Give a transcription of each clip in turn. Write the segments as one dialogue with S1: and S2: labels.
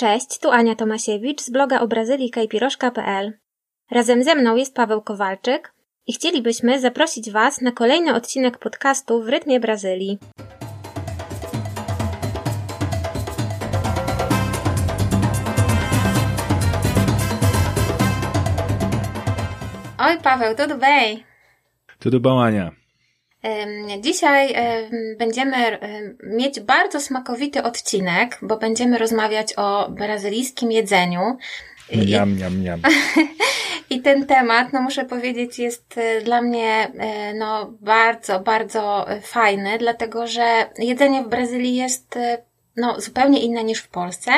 S1: Cześć, tu Ania Tomasiewicz z bloga obrazylika.pl. Razem ze mną jest Paweł Kowalczyk i chcielibyśmy zaprosić Was na kolejny odcinek podcastu w rytmie Brazylii. Oj Paweł, tudo bem?
S2: Tudo bom, Ania.
S1: Dzisiaj będziemy mieć bardzo smakowity odcinek, bo będziemy rozmawiać o brazylijskim jedzeniu.
S2: Miam, miam, miam.
S1: I ten temat, no muszę powiedzieć, jest e, dla mnie e, no, bardzo, bardzo fajny, dlatego że jedzenie w Brazylii jest no, zupełnie inne niż w Polsce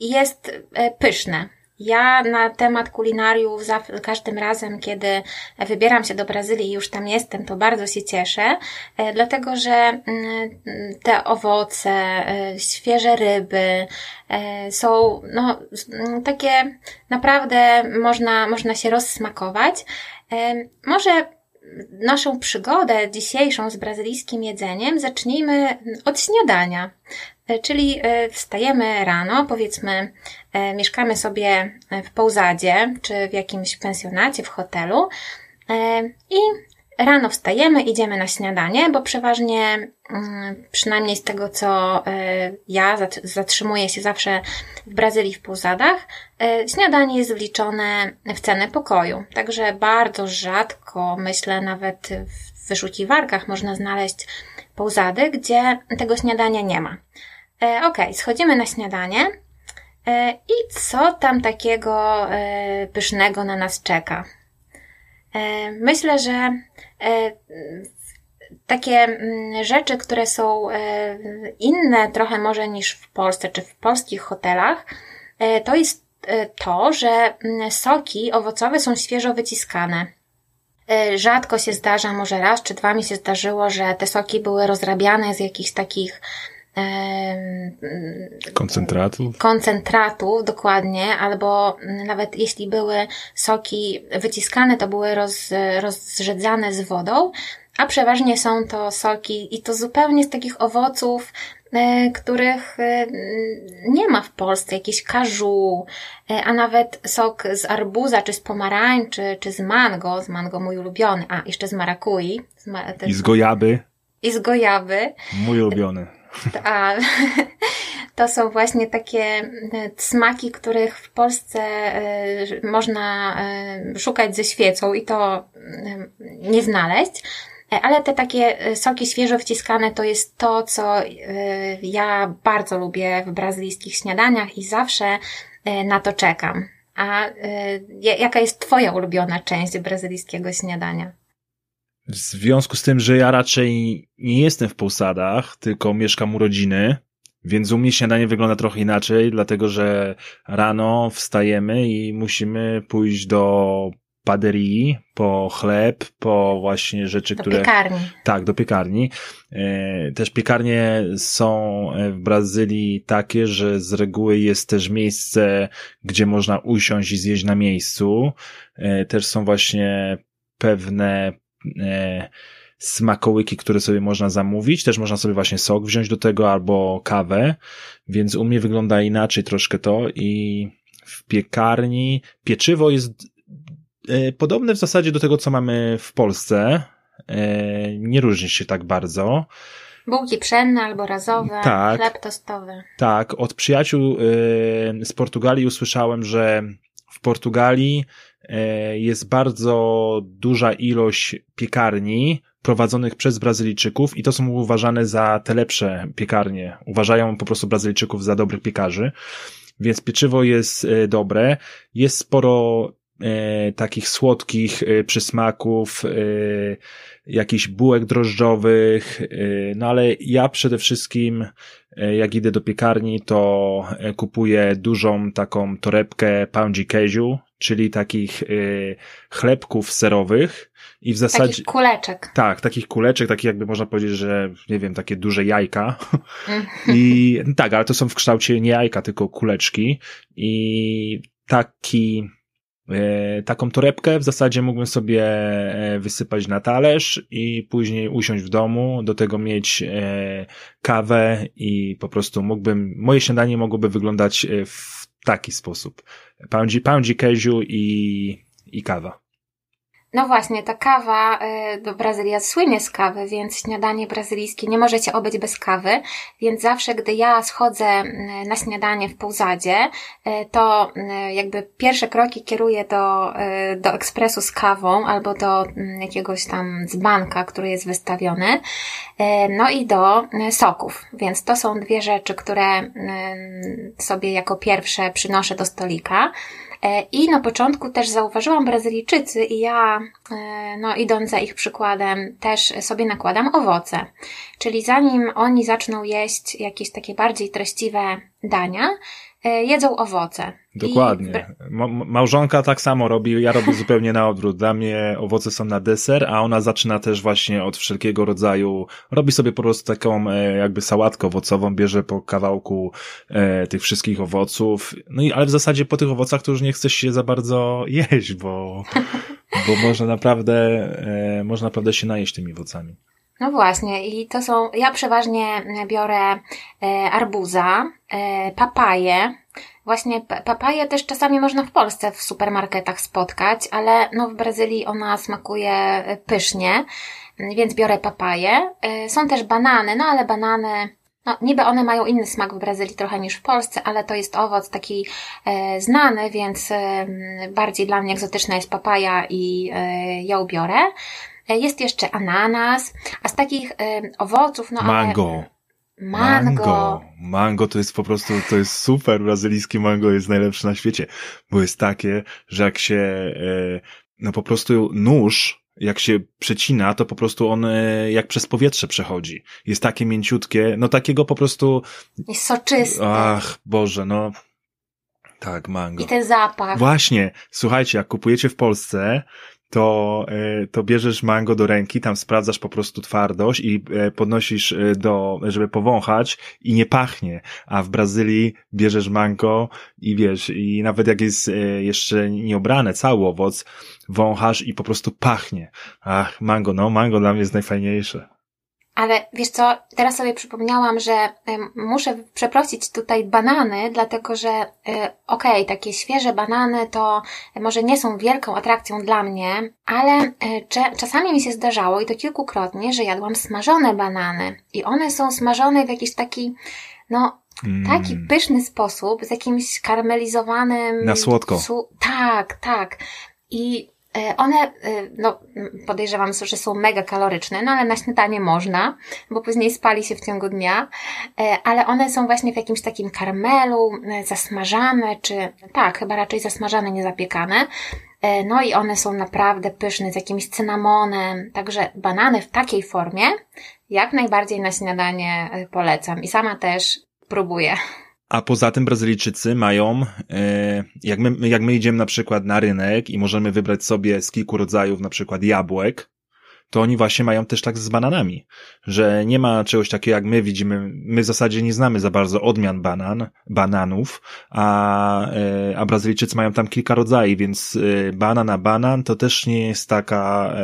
S1: i jest e, pyszne. Ja na temat kulinariów za każdym razem, kiedy wybieram się do Brazylii i już tam jestem, to bardzo się cieszę, e, dlatego że mm, te owoce, e, świeże ryby e, są no, mm, takie naprawdę można, można się rozsmakować. Może naszą przygodę dzisiejszą z brazylijskim jedzeniem zacznijmy od śniadania. E, czyli e, wstajemy rano, powiedzmy, e, mieszkamy sobie w Połzadzie, czy w jakimś pensjonacie, w hotelu i rano wstajemy, idziemy na śniadanie, bo przeważnie, mm, przynajmniej z tego, co ja zatrzymuję się zawsze w Brazylii, w Połzadach, śniadanie jest wliczone w cenę pokoju. Także bardzo rzadko, myślę, nawet w wyszukiwarkach można znaleźć połzady, gdzie tego śniadania nie ma. E, ok, schodzimy na śniadanie. E, I co tam takiego e, pysznego na nas czeka? E, myślę, że e, takie mm, rzeczy, które są e, inne trochę może niż w Polsce czy w polskich hotelach, to jest to, że mm, soki owocowe są świeżo wyciskane. Rzadko się zdarza, może raz czy dwa mi się zdarzyło, że te soki były rozrabiane z jakichś takich
S2: Koncentratów?
S1: Koncentratów, dokładnie, albo nawet jeśli były soki wyciskane, to były roz, rozrzedzane z wodą, a przeważnie są to soki i to zupełnie z takich owoców, e, których e, nie ma w Polsce, jakieś każu, e, a nawet sok z arbuza, czy z pomarańczy, czy z mango, z mango mój ulubiony, a jeszcze z marakui.
S2: Z ma I z gojaby.
S1: I z gojaby.
S2: Mój ulubiony.
S1: A, to są właśnie takie e, smaki, których w Polsce e, można e, szukać ze świecą i to nie znaleźć. Ale te takie soki świeżo wciskane to jest to, co ja bardzo lubię w brazylijskich śniadaniach i zawsze na to czekam. A jaka jest Twoja ulubiona część brazylijskiego śniadania?
S2: W związku z tym, że ja raczej nie jestem w posadach, tylko mieszkam u rodziny, więc u mnie śniadanie wygląda trochę inaczej, dlatego że rano wstajemy i musimy pójść do paderii, po chleb, po właśnie rzeczy,
S1: do
S2: które...
S1: Do piekarni.
S2: Tak, do piekarni. E, też piekarnie są w Brazylii takie, że z reguły jest też miejsce, gdzie można usiąść i zjeść na miejscu. E, też są właśnie pewne e, smakołyki, które sobie można zamówić. Też można sobie właśnie sok wziąć do tego albo kawę, więc u mnie wygląda inaczej troszkę to i w piekarni pieczywo jest e, podobne w zasadzie do tego, co mamy w Polsce. E, nie różni się tak bardzo.
S1: Bułki pszenne albo razowe, tak, chleb tostowy.
S2: Tak, od przyjaciół e, z Portugalii usłyszałem, że w Portugalii jest bardzo duża ilość piekarni prowadzonych przez Brazylijczyków i to są uważane za te lepsze piekarnie. Uważają po prostu Brazylijczyków za dobrych piekarzy. Więc pieczywo jest e, dobre. Jest sporo e, takich słodkich e, przysmaków, e, jakichś bułek drożdżowych, e, no ale ja przede wszystkim jak idę do piekarni, to kupuję dużą taką torebkę poundzi keziu, czyli takich y, chlebków serowych i w zasadzie...
S1: Takich kuleczek.
S2: Tak, takich kuleczek, takich jakby można powiedzieć, że nie wiem, takie duże jajka. Mhm. I tak, ale to są w kształcie nie jajka, tylko kuleczki i taki E, taką torebkę w zasadzie mógłbym sobie e, wysypać na talerz i później usiąść w domu, do tego mieć e, kawę i po prostu mógłbym, moje śniadanie mogłoby wyglądać w taki sposób. Poundzi, poundzi keziu i, i kawa.
S1: No właśnie, ta kawa, y, do Brazylia słynie z kawy, więc śniadanie brazylijskie nie możecie obyć bez kawy, więc zawsze, gdy ja schodzę na śniadanie w Półzadzie, y, to jakby pierwsze kroki kieruję do, do ekspresu z kawą albo do jakiegoś tam dzbanka, który jest wystawiony, no i do soków, więc to są dwie rzeczy, które sobie jako pierwsze przynoszę do stolika. E, I na początku też zauważyłam Brazylijczycy i ja, e, no idąc za ich przykładem, też sobie nakładam owoce. Czyli zanim oni zaczną jeść jakieś takie bardziej treściwe dania, E, jedzą owoce.
S2: Dokładnie. Ma małżonka tak samo robi, ja robię zupełnie na odwrót. Dla mnie owoce są na deser, a ona zaczyna też właśnie od wszelkiego rodzaju, robi sobie po prostu taką e, jakby sałatkę owocową, bierze po kawałku e, tych wszystkich owoców. No i ale w zasadzie po tych owocach to już nie chcesz się za bardzo jeść, bo, bo można naprawdę, e, można naprawdę się najeść tymi owocami.
S1: No właśnie, i to są, ja przeważnie biorę e, arbuza, e, papaję. Właśnie papaję też czasami można w Polsce w supermarketach spotkać, ale no w Brazylii ona smakuje e, pysznie, więc biorę papaję. E, są też banany, no ale banany no, niby one mają inny smak w Brazylii trochę niż w Polsce, ale to jest owoc taki e, znany, więc bardziej dla mnie egzotyczna jest papaja i ją biorę. Jest jeszcze ananas, a z takich owoców, no
S2: Mango. Ale...
S1: Mango. Mango.
S2: Mango to jest po prostu, to jest super. Brazylijskie mango jest najlepsze na świecie, bo jest takie, że jak się, e, no po prostu nóż, jak się przecina, to po prostu on e, jak przez powietrze przechodzi. Jest takie mięciutkie, no takiego po prostu...
S1: Jest soczyste.
S2: Ach, Boże, no... Tak, mango.
S1: I ten zapach.
S2: Właśnie, słuchajcie, jak kupujecie w Polsce, to, e, to bierzesz mango do ręki, tam sprawdzasz po prostu twardość i e, podnosisz e, do, żeby powąchać i nie pachnie, a w Brazylii bierzesz mango i wiesz, i nawet jak jest jeszcze nieobrane cały owoc, wąchasz i po prostu pachnie. Ach, mango, no, mango dla mnie jest najfajniejsze.
S1: Ale wiesz co, teraz sobie przypomniałam, że muszę przeprosić tutaj banany, dlatego że e, okej, okay, takie świeże banany to może nie są wielką atrakcją dla mnie, ale e, czasami mi się zdarzało i to kilkukrotnie, że jadłam smażone banany i one są smażone w jakiś taki, no, taki mm. pyszny sposób, z jakimś karmelizowanym...
S2: Na słodko.
S1: Su- tak, tak. I one, e, no, podejrzewam, że są mega kaloryczne, no ale na śniadanie można, bo później spali się w ciągu dnia, e, ale one są właśnie w jakimś takim karmelu, zasmażane, czy tak, chyba raczej zasmażane, nie zapiekane. No i one są naprawdę pyszne, z jakimś cynamonem, także banany w takiej formie jak najbardziej na śniadanie polecam i sama też próbuję.
S2: A poza tym Brazylijczycy mają, e, jak my, jak my idziemy na przykład na rynek i możemy wybrać sobie z kilku rodzajów na przykład jabłek, to oni właśnie mają też tak z bananami, że nie ma czegoś takiego jak my widzimy, my w zasadzie nie znamy za bardzo odmian banan, bananów, a, e, a Brazylijczycy mają tam kilka rodzajów, więc e, banan a banan to też nie jest taka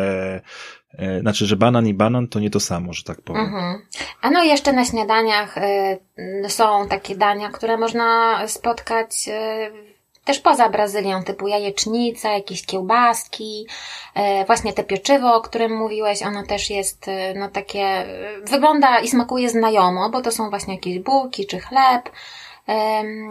S2: znaczy, że banan i banan to nie to samo, że tak powiem. Mhm.
S1: A no jeszcze na śniadaniach y, są takie dania, które można spotkać y, też poza Brazylią, typu jajecznica, jakieś kiełbaski, właśnie te pieczywo, o którym mówiłeś, ono też jest no takie, wygląda i smakuje znajomo, bo to są właśnie jakieś bułki czy chleb,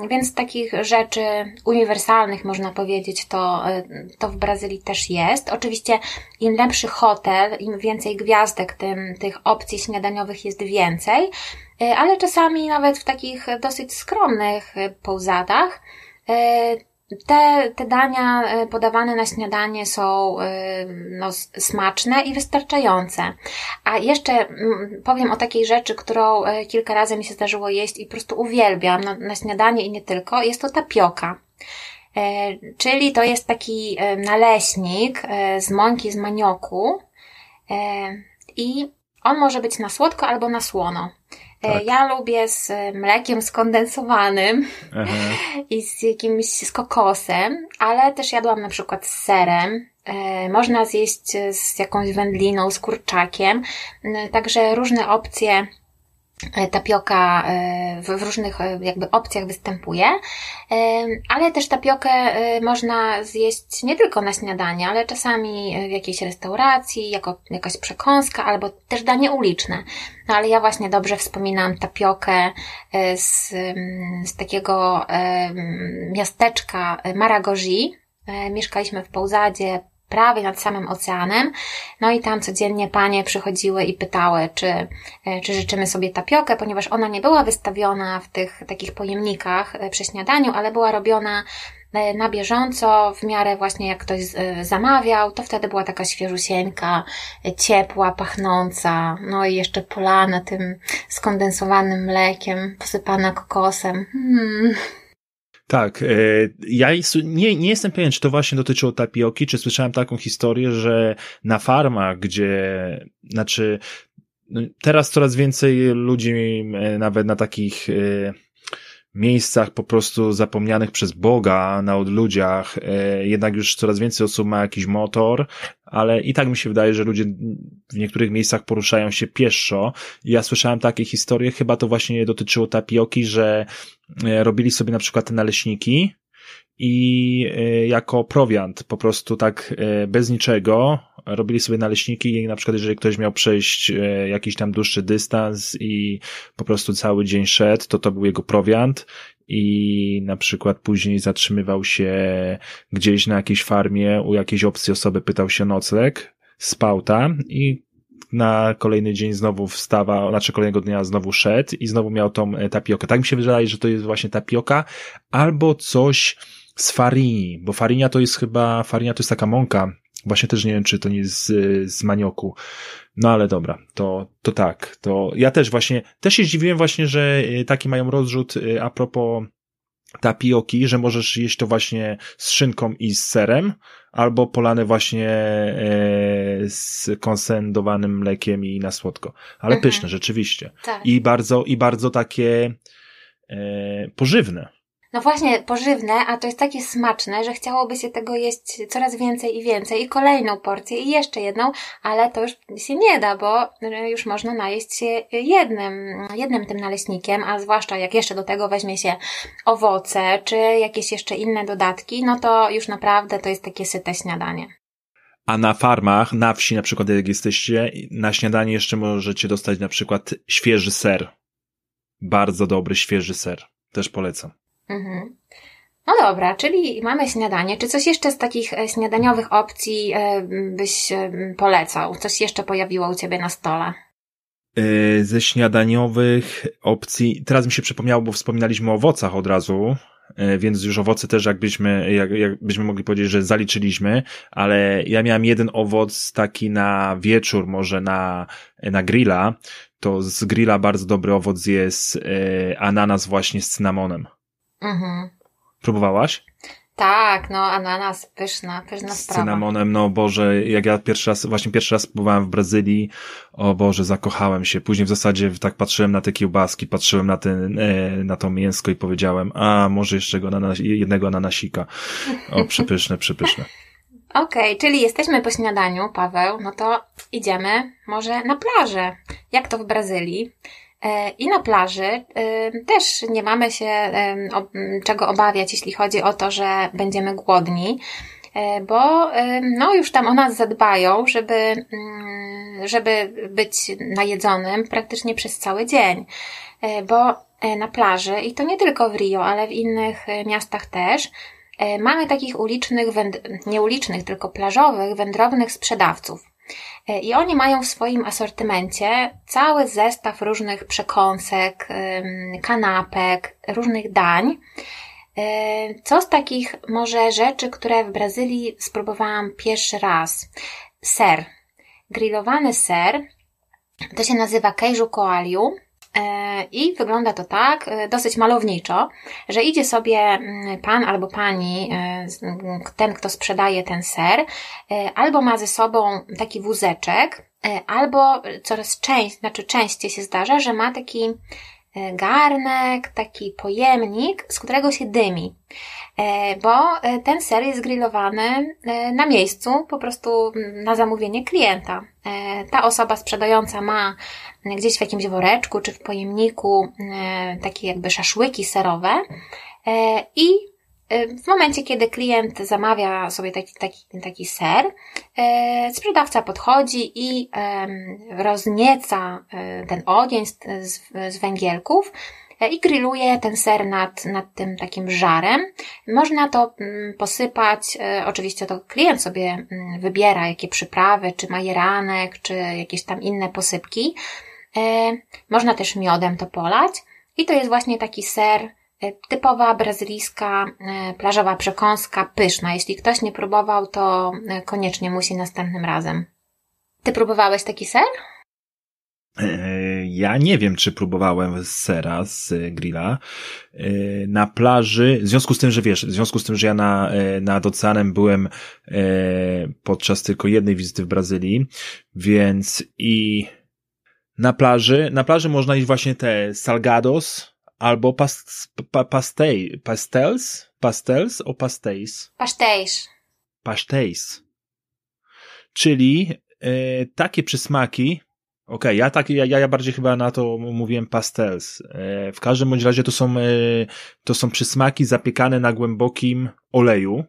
S1: więc takich rzeczy uniwersalnych, można powiedzieć, to, e, to w Brazylii też jest. Oczywiście im lepszy hotel, im więcej gwiazdek, tym tych opcji śniadaniowych jest więcej, e, ale czasami nawet w takich dosyć skromnych e, pouzadach te, te dania e, podawane na śniadanie są e, no, smaczne i wystarczające. A jeszcze powiem o takiej rzeczy, którą e, kilka razy mi się zdarzyło jeść i po prostu uwielbiam na, na śniadanie i nie tylko. Jest to tapioka. Czyli to jest taki naleśnik z mąki z manioku i on może być na słodko albo na słono. Tak. Ja lubię z mlekiem skondensowanym Aha. i z jakimś z kokosem, ale też jadłam na przykład z serem. Można zjeść z jakąś wędliną, z kurczakiem. Także różne opcje E, tapioka e, w różnych e, jakby opcjach występuje, ale też tapiokę można zjeść nie tylko na śniadanie, ale czasami w jakiejś restauracji, jako jakaś przekąska, albo też danie uliczne. No ale ja właśnie dobrze wspominam tapiokę z, z takiego miasteczka Maragogi. Mieszkaliśmy w Połzadzie prawie nad samym oceanem. No i tam codziennie panie przychodziły i pytały, czy, e, czy życzymy sobie tapiokę, ponieważ ona nie była wystawiona w tych takich pojemnikach e, przy śniadaniu, ale była robiona e, na bieżąco, w miarę właśnie jak ktoś zamawiał, to wtedy była taka świeżusieńka, ciepła, pachnąca, no i jeszcze polana tym skondensowanym mlekiem, posypana kokosem. Hmm.
S2: Tak, e, ja nie, nie jestem pewien, czy to właśnie dotyczyło tapioki, czy słyszałem taką historię, że na farmach, gdzie, znaczy, no, teraz coraz więcej ludzi, e, nawet na takich e, miejscach po prostu zapomnianych przez Boga na odludziach, e, jednak już coraz więcej osób ma jakiś motor, ale i tak mi się wydaje, że ludzie w niektórych miejscach poruszają się pieszo. Ja słyszałem takie historie, chyba to właśnie dotyczyło tapioki, że e, robili sobie na przykład te naleśniki, i e, jako prowiant, po prostu tak bez niczego, robili sobie naleśniki i na przykład jeżeli ktoś miał przejść e, jakiś tam dłuższy dystans i po prostu cały dzień szedł, to to był jego prowiant i na przykład później zatrzymywał się gdzieś na jakiejś farmie u jakiejś obcej osoby, pytał się nocleg, spał tam i na kolejny dzień znowu wstawał, znaczy kolejnego dnia znowu szedł i znowu miał tą e, tapiokę. Tak mi się wydaje, że to jest właśnie tapioka albo coś z farini, bo farinia to jest chyba, farinia to jest taka mąka, Właśnie też nie wiem, czy to nie jest z, z manioku. No ale dobra, to, to tak, to ja też właśnie, też się zdziwiłem właśnie, że y, taki mają rozrzut y, a propos tapioki, że możesz jeść to właśnie z szynką i z serem, albo polane właśnie e, z konsendowanym mlekiem i na słodko. Ale mhm. pyszne, rzeczywiście. Tak. I bardzo, i bardzo takie e, pożywne.
S1: No właśnie, pożywne, a to jest takie smaczne, że chciałoby się tego jeść coraz więcej i więcej i kolejną porcję i jeszcze jedną, ale to już się nie da, bo już można najeść się jednym, jednym tym naleśnikiem, a zwłaszcza jak jeszcze do tego weźmie się owoce, czy jakieś jeszcze inne dodatki, no to już naprawdę to jest takie syte śniadanie.
S2: A na farmach, na wsi na przykład jak jesteście, na śniadanie jeszcze możecie dostać na przykład świeży ser. Bardzo dobry, świeży ser. Też polecam. Mhm.
S1: No dobra, czyli mamy śniadanie. Czy coś jeszcze z takich e, śniadaniowych opcji e, byś e, polecał? Coś jeszcze pojawiło u Ciebie na stole?
S2: Ze śniadaniowych opcji, teraz mi się przypomniało, bo wspominaliśmy o owocach od razu, więc już owoce też jakbyśmy, jak, jakbyśmy mogli powiedzieć, że zaliczyliśmy, ale ja miałem jeden owoc taki na wieczór, może na, na grilla, to z grilla bardzo dobry owoc jest ananas właśnie z cynamonem. Mhm. Próbowałaś?
S1: Tak, no ananas, pyszna, pyszna
S2: Z sprawa. cynamonem, no Boże, jak ja pierwszy raz, właśnie pierwszy raz próbowałem w Brazylii, o Boże, zakochałem się. Później w zasadzie tak patrzyłem na te kiełbaski, patrzyłem na ten, e, na to mięsko i powiedziałem, a może jeszcze go na, jednego ananasika. O, przypyszne, przypyszne.
S1: Okej, okay, czyli jesteśmy po śniadaniu, Paweł, no to idziemy może na plażę. Jak to w Brazylii? E, I na plaży e, też nie mamy się czego obawiać, jeśli chodzi o to, że będziemy głodni, e, bo no już tam o nas zadbają, żeby, mm, żeby być najedzonym praktycznie przez cały dzień. Bo na plaży, i to nie tylko w Rio, ale w innych miastach też, mamy takich ulicznych, nie ulicznych, tylko plażowych, wędrownych sprzedawców. E, I oni mają w swoim asortymencie cały zestaw różnych przekąsek, kanapek, różnych dań. E, co z takich może rzeczy, które w Brazylii spróbowałam pierwszy raz? Ser. Grillowany ser. To się nazywa queijo coalho. E, I wygląda to tak, e, dosyć malowniczo, że idzie sobie mm, pan albo pani, e, ten, kto sprzedaje ten ser, albo ma ze sobą taki wózeczek, albo coraz częściej, znaczy częściej się zdarza, że ma taki garnek, taki pojemnik, z którego się dymi. Bo ten ser jest grillowany na miejscu, po prostu na zamówienie klienta. Ta osoba sprzedająca ma gdzieś w jakimś woreczku czy w pojemniku takie jakby szaszłyki serowe i w momencie, kiedy klient zamawia sobie taki, taki, taki ser, y, sprzedawca podchodzi i roznieca y, ten ogień z, z węgielków i grilluje ten ser nad, nad tym takim żarem. Można to mm, posypać, oczywiście to klient sobie mm, wybiera, jakie przyprawy, czy majeranek, czy jakieś tam inne posypki. Można też miodem to polać. I to jest właśnie taki ser, E, typowa brazylijska e, plażowa przekąska, pyszna. Jeśli ktoś nie próbował, to e, koniecznie musi następnym razem. Ty próbowałeś taki ser?
S2: Ja nie wiem, czy próbowałem z sera z grilla. Na plaży, w związku z tym, że wiesz, w związku z tym, że ja na, nad oceanem byłem podczas tylko jednej wizyty w Brazylii, więc i na plaży, na plaży można iść właśnie te salgados, albo pas, pa, pastej, pastels, pastels o pastéis?
S1: Pastéis.
S2: Pastéis. Czyli e, takie przysmaki, okej, okay, ja tak, ja, ja bardziej chyba na to mówiłem pastels. E, w każdym bądź razie to są, e, to są przysmaki zapiekane na głębokim oleju.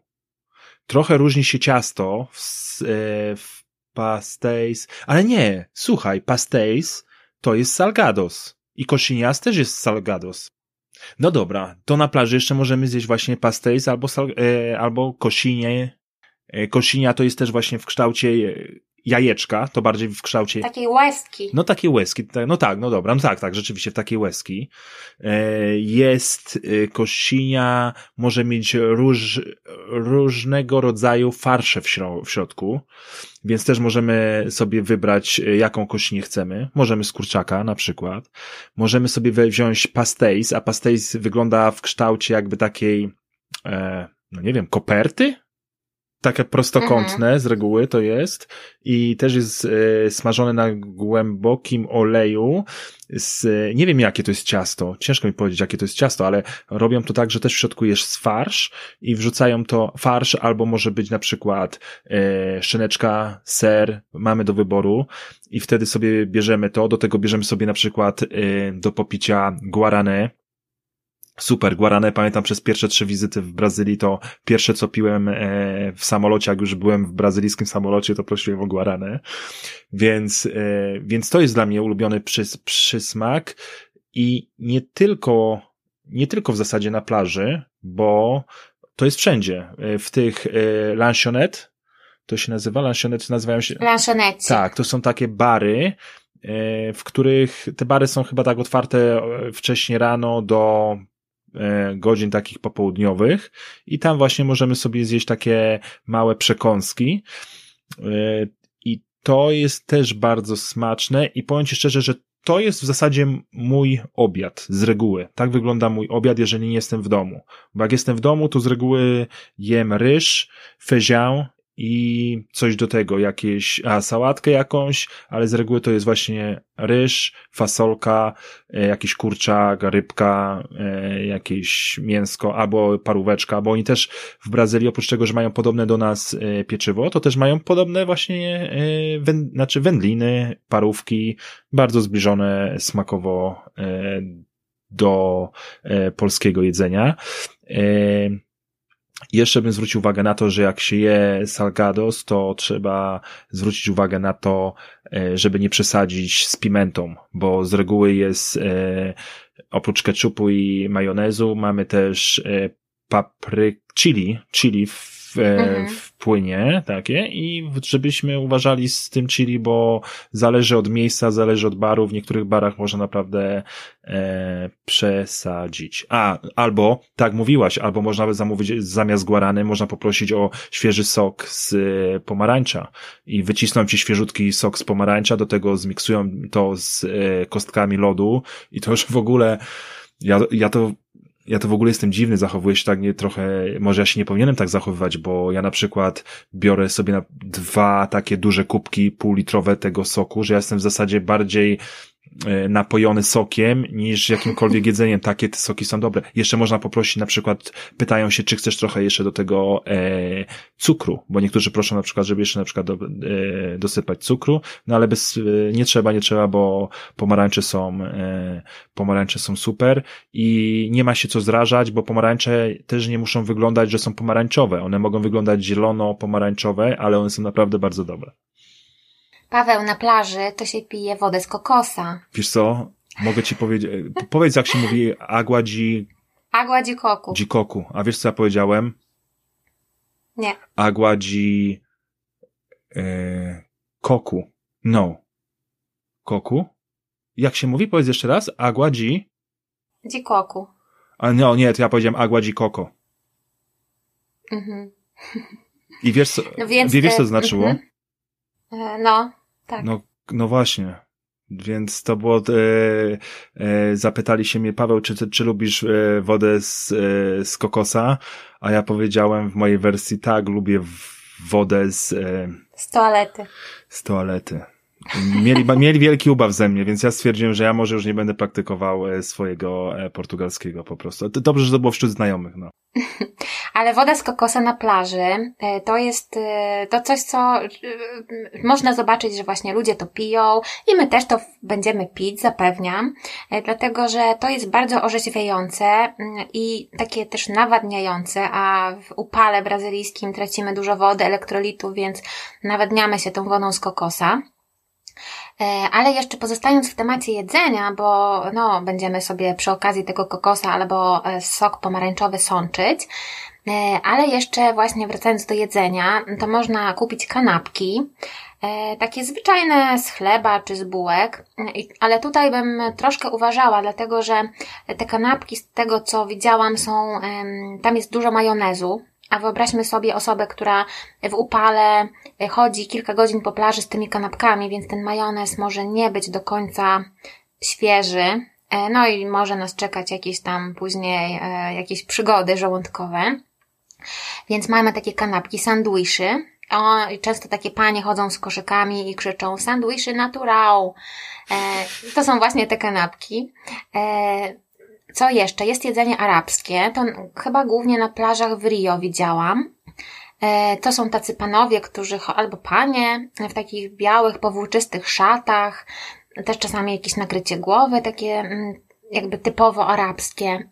S2: Trochę różni się ciasto w, e, w pastéis, ale nie, słuchaj, pastéis to jest salgados. I koshinias też jest salgados. No dobra, to na plaży jeszcze możemy zjeść właśnie pastéis albo, sal, e, albo kosinie. E, kosinia to jest też właśnie w kształcie e, jajeczka, to bardziej w kształcie...
S1: Takiej łezki.
S2: No takiej łezki, no tak, no dobra, no tak, tak, rzeczywiście w takiej łezki. E, jest e, kościnia, może mieć róż, różnego rodzaju farsze w, w środku, więc też możemy sobie wybrać, e, jaką kościnię chcemy. Możemy z kurczaka na przykład. Możemy sobie wziąć pastéis, a pastéis wygląda w kształcie jakby takiej, no nie wiem, koperty? Takie prostokątne mhm. z reguły to jest i też jest e, smażone na głębokim oleju z, nie wiem jakie to jest ciasto, ciężko mi powiedzieć jakie to jest ciasto, ale robią to tak, że też w środku jest farsz i wrzucają to farsz albo może być na przykład e, szyneczka, ser, mamy do wyboru i wtedy sobie bierzemy to, do tego bierzemy sobie na przykład e, do popicia guarane, Super, guarane pamiętam przez pierwsze trzy wizyty w Brazylii, to pierwsze co piłem e, w samolocie, jak już byłem w brazylijskim samolocie, to prosiłem o guarane. Więc, e, więc to jest dla mnie ulubiony przys przysmak i nie tylko, nie tylko w zasadzie na plaży, bo to jest wszędzie. E, w tych lanchonet, to się nazywa, lanchonet nazywają się...
S1: Lanchonette.
S2: Tak, to są takie bary, w których te bary są chyba tak otwarte wcześniej rano do godzin takich popołudniowych i tam właśnie możemy sobie zjeść takie małe przekąski. E, I to jest też bardzo smaczne i powiem Ci szczerze, że to jest w zasadzie mój obiad z reguły. Tak wygląda mój obiad, jeżeli nie jestem w domu. Bo jak jestem w domu, to z reguły jem ryż, fezian i coś do tego, jakieś, a sałatkę jakąś, ale z reguły to jest właśnie ryż, fasolka, e, jakiś kurczak, rybka, e, jakieś mięsko albo paróweczka, bo oni też w Brazylii oprócz tego, że mają podobne do nas e, pieczywo, to też mają podobne właśnie, znaczy wędliny, parówki, bardzo zbliżone smakowo do polskiego jedzenia. Jeszcze bym zwrócił uwagę na to, że jak się je salgados, to trzeba zwrócić uwagę na to, e, żeby nie przesadzić z pimentą, bo z reguły jest e, oprócz ketchupu i majonezu mamy też e, papryk, chili, chili w mhm. w płynie takie i żebyśmy uważali z tym chili, bo zależy od miejsca, zależy od baru. W niektórych barach można naprawdę e, przesadzić. A, albo, tak mówiłaś, albo można nawet zamówić zamiast guarany, można poprosić o świeży sok z pomarańcza i wycisną ci świeżutki sok z pomarańcza, do tego zmiksują to z e, kostkami lodu i to już w ogóle ja, ja to ja to w ogóle jestem dziwny, zachowuję się tak nie trochę, może ja się nie powinienem tak zachowywać, bo ja na przykład biorę sobie na dwa takie duże kubki półlitrowe tego soku, że ja jestem w zasadzie bardziej napojony sokiem niż jakimkolwiek jedzeniem. Takie te soki są dobre. Jeszcze można poprosić na przykład, pytają się, czy chcesz trochę jeszcze do tego e, cukru, bo niektórzy proszą na przykład, żeby jeszcze na przykład do, e, dosypać cukru, no ale bez, e, nie trzeba, nie trzeba, bo pomarańcze są, e, pomarańcze są super i nie ma się co zrażać, bo pomarańcze też nie muszą wyglądać, że są pomarańczowe. One mogą wyglądać zielono-pomarańczowe, ale one są naprawdę bardzo dobre.
S1: Paweł, na plaży to się pije wodę z kokosa.
S2: Wiesz co? Mogę ci powiedzieć, powiedz jak się mówi agua di...
S1: Agua di coco.
S2: Di coco. A wiesz co ja powiedziałem?
S1: Nie.
S2: Agua di... E, koku. No. Koku? Jak się mówi? Powiedz jeszcze raz. Agua di...
S1: Di coco.
S2: A no, nie, to ja powiedziałem agua di coco. Mhm. I wiesz co, no więc, wiesz co to znaczyło? Mhm.
S1: E, no, tak.
S2: No, no właśnie. Więc to było, e, e, zapytali się mnie, Paweł, czy, czy lubisz e, wodę z, e, z kokosa? A ja powiedziałem w mojej wersji, tak, lubię wodę z... E,
S1: z toalety.
S2: Z toalety. Mieli, mieli wielki ubaw ze mnie, więc ja stwierdziłem, że ja może już nie będę praktykował e, swojego e, portugalskiego po prostu. Dobrze, że to było wśród znajomych, no.
S1: Ale woda z kokosa na plaży e, to jest to coś, co można zobaczyć, że właśnie ludzie to piją i my też to będziemy pić, zapewniam, dlatego że to jest bardzo orzeźwiające mm, i takie też nawadniające, a w upale brazylijskim tracimy dużo wody, elektrolitu, więc nawadniamy się tą wodą z kokosa. E, ale jeszcze pozostając w temacie jedzenia, bo no, będziemy sobie przy okazji tego kokosa albo e, sok pomarańczowy sączyć, e, ale jeszcze właśnie wracając do jedzenia, to można kupić kanapki, takie zwyczajne z chleba czy z bułek, ale tutaj bym troszkę uważała, dlatego że te kanapki z tego co widziałam są, tam jest dużo majonezu, a wyobraźmy sobie osobę, która w upale chodzi kilka godzin po plaży z tymi kanapkami, więc ten majonez może nie być do końca świeży. E, no i może nas czekać jakieś tam później e, jakieś przygody żołądkowe. Więc mamy takie kanapki, sandwiczy. O, często takie panie chodzą z koszykami i krzyczą sandwiczy natural. E, to są właśnie te kanapki. Co jeszcze? Jest jedzenie arabskie. To chyba głównie na plażach w Rio widziałam. E, to są tacy panowie, którzy, albo panie, w takich białych, powłóczystych szatach, też czasami jakieś nakrycie głowy, takie mm, jakby typowo arabskie.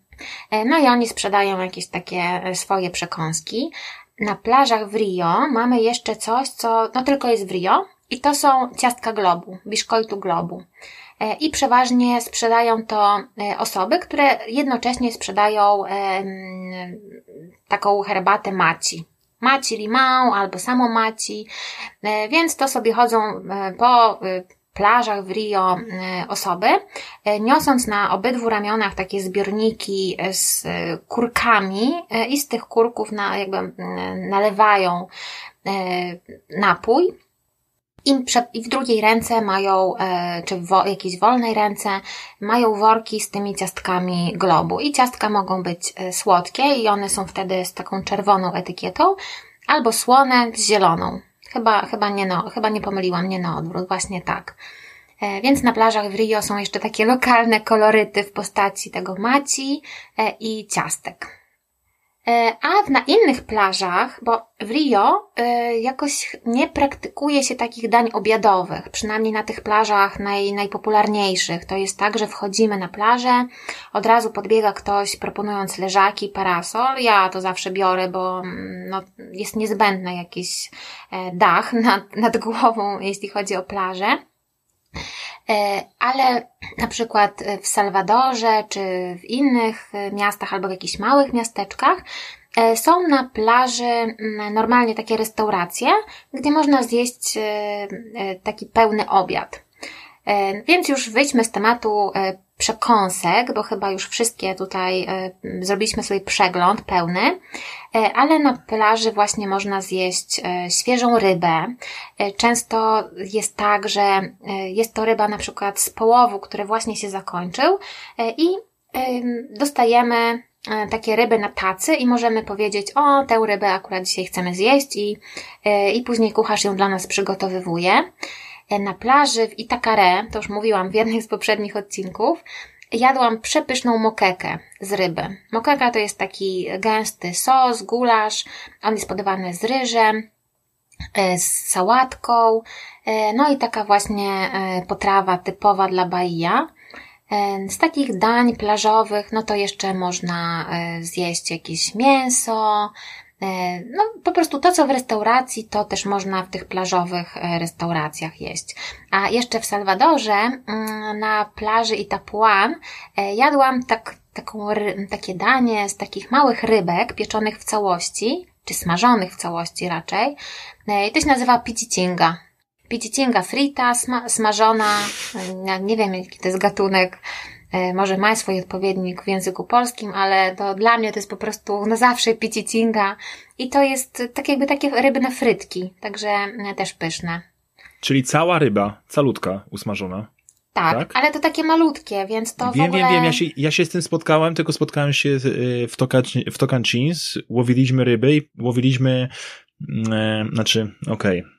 S1: E, no i oni sprzedają jakieś takie e, swoje przekąski. Na plażach w Rio mamy jeszcze coś, co no tylko jest w Rio i to są ciastka globu, biszkojtu globu. E, i przeważnie sprzedają to e, osoby, które jednocześnie sprzedają taką herbatę maci. Maci limão albo samo maci, e, więc to sobie chodzą po plażach w Rio osoby, niosąc na obydwu ramionach takie zbiorniki z kurkami i z tych kurków na, jakby nalewają napój i, i w drugiej ręce mają, e, czy w wo, jakiejś wolnej ręce, mają worki z tymi ciastkami globu. I ciastka mogą być e, słodkie i one są wtedy z taką czerwoną etykietą, albo słone z zieloną. Chyba, chyba, nie, no, chyba nie pomyliłam, nie na odwrót, właśnie tak. E, więc na plażach w Rio są jeszcze takie lokalne koloryty w postaci tego maci i ciastek. E, a na innych plażach, bo w Rio e, jakoś nie praktykuje się takich dań obiadowych, przynajmniej na tych plażach naj, najpopularniejszych. To jest tak, że wchodzimy na plażę, od razu podbiega ktoś proponując leżaki, parasol. Ja to zawsze biorę, bo mm, no, jest niezbędny jakiś e, dach nad, nad głową, jeśli chodzi o plażę. E, ale na przykład w Salwadorze czy w innych miastach albo w jakichś małych miasteczkach e, są na plaży normalnie takie restauracje, gdzie można zjeść e, taki pełny obiad. Więc już wyjdźmy z tematu przekąsek, bo chyba już wszystkie tutaj e, zrobiliśmy sobie przegląd pełny, e, ale na plaży właśnie można zjeść e, świeżą rybę. Często jest tak, że jest to ryba na przykład z połowu, który właśnie się zakończył i dostajemy takie ryby na tacy i możemy powiedzieć, o, tę rybę akurat dzisiaj chcemy zjeść i, i później kucharz ją dla nas przygotowywuje. Na plaży w Itakare, to już mówiłam w jednym z poprzednich odcinków, jadłam przepyszną mokekę z ryby. Mokeka to jest taki gęsty sos, gulasz, on jest podawany z ryżem, z sałatką, no i taka właśnie potrawa typowa dla Bahia. E, z takich dań plażowych, no to jeszcze można e, zjeść jakieś mięso, e, no po prostu to, co w restauracji, to też można w tych plażowych restauracjach jeść. A jeszcze w Salwadorze, mm, na plaży Itapuan, jadłam tak, taką, takie danie z takich małych rybek pieczonych w całości, czy smażonych w całości raczej. I to się nazywa picicinga. Picicinga frita, sma smażona, nie wiem jaki to jest gatunek, e, może ma swój odpowiednik w języku polskim, ale to dla mnie to jest po prostu na zawsze picicinga i to jest tak jakby takie rybne frytki, także e, też pyszne.
S2: Czyli cała ryba, calutka, usmażona.
S1: Tak, tak, ale to takie malutkie, więc to
S2: wiem,
S1: w ogóle...
S2: Wiem, wiem, ja się, ja się z tym spotkałem, tylko spotkałem się e, w, Tocantins, łowiliśmy ryby i łowiliśmy, e, znaczy, okej, okay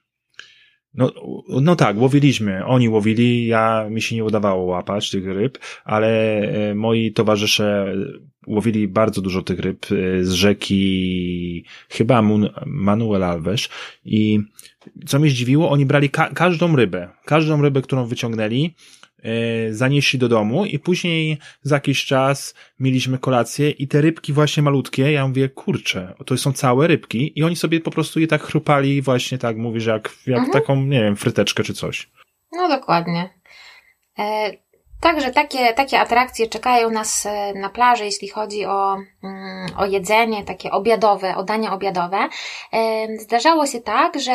S2: no, no tak, łowiliśmy. Oni łowili, ja, mi się nie udawało łapać tych ryb, ale e, moi towarzysze łowili bardzo dużo tych ryb e, z rzeki chyba Manuel Alves i co mnie zdziwiło, oni brali ka każdą rybę, każdą rybę, którą wyciągnęli, zanieśli do domu i później za jakiś czas mieliśmy kolację i te rybki właśnie malutkie, ja mówię, kurczę, to są całe rybki i oni sobie po prostu je tak chrupali właśnie tak, mówisz, jak, jak mhm. taką, nie wiem, fryteczkę czy coś.
S1: No dokładnie. E, Także takie, takie atrakcje czekają nas e, na plaży, jeśli chodzi o, mm, o jedzenie, takie obiadowe, o dania obiadowe. Zdarzało się tak, że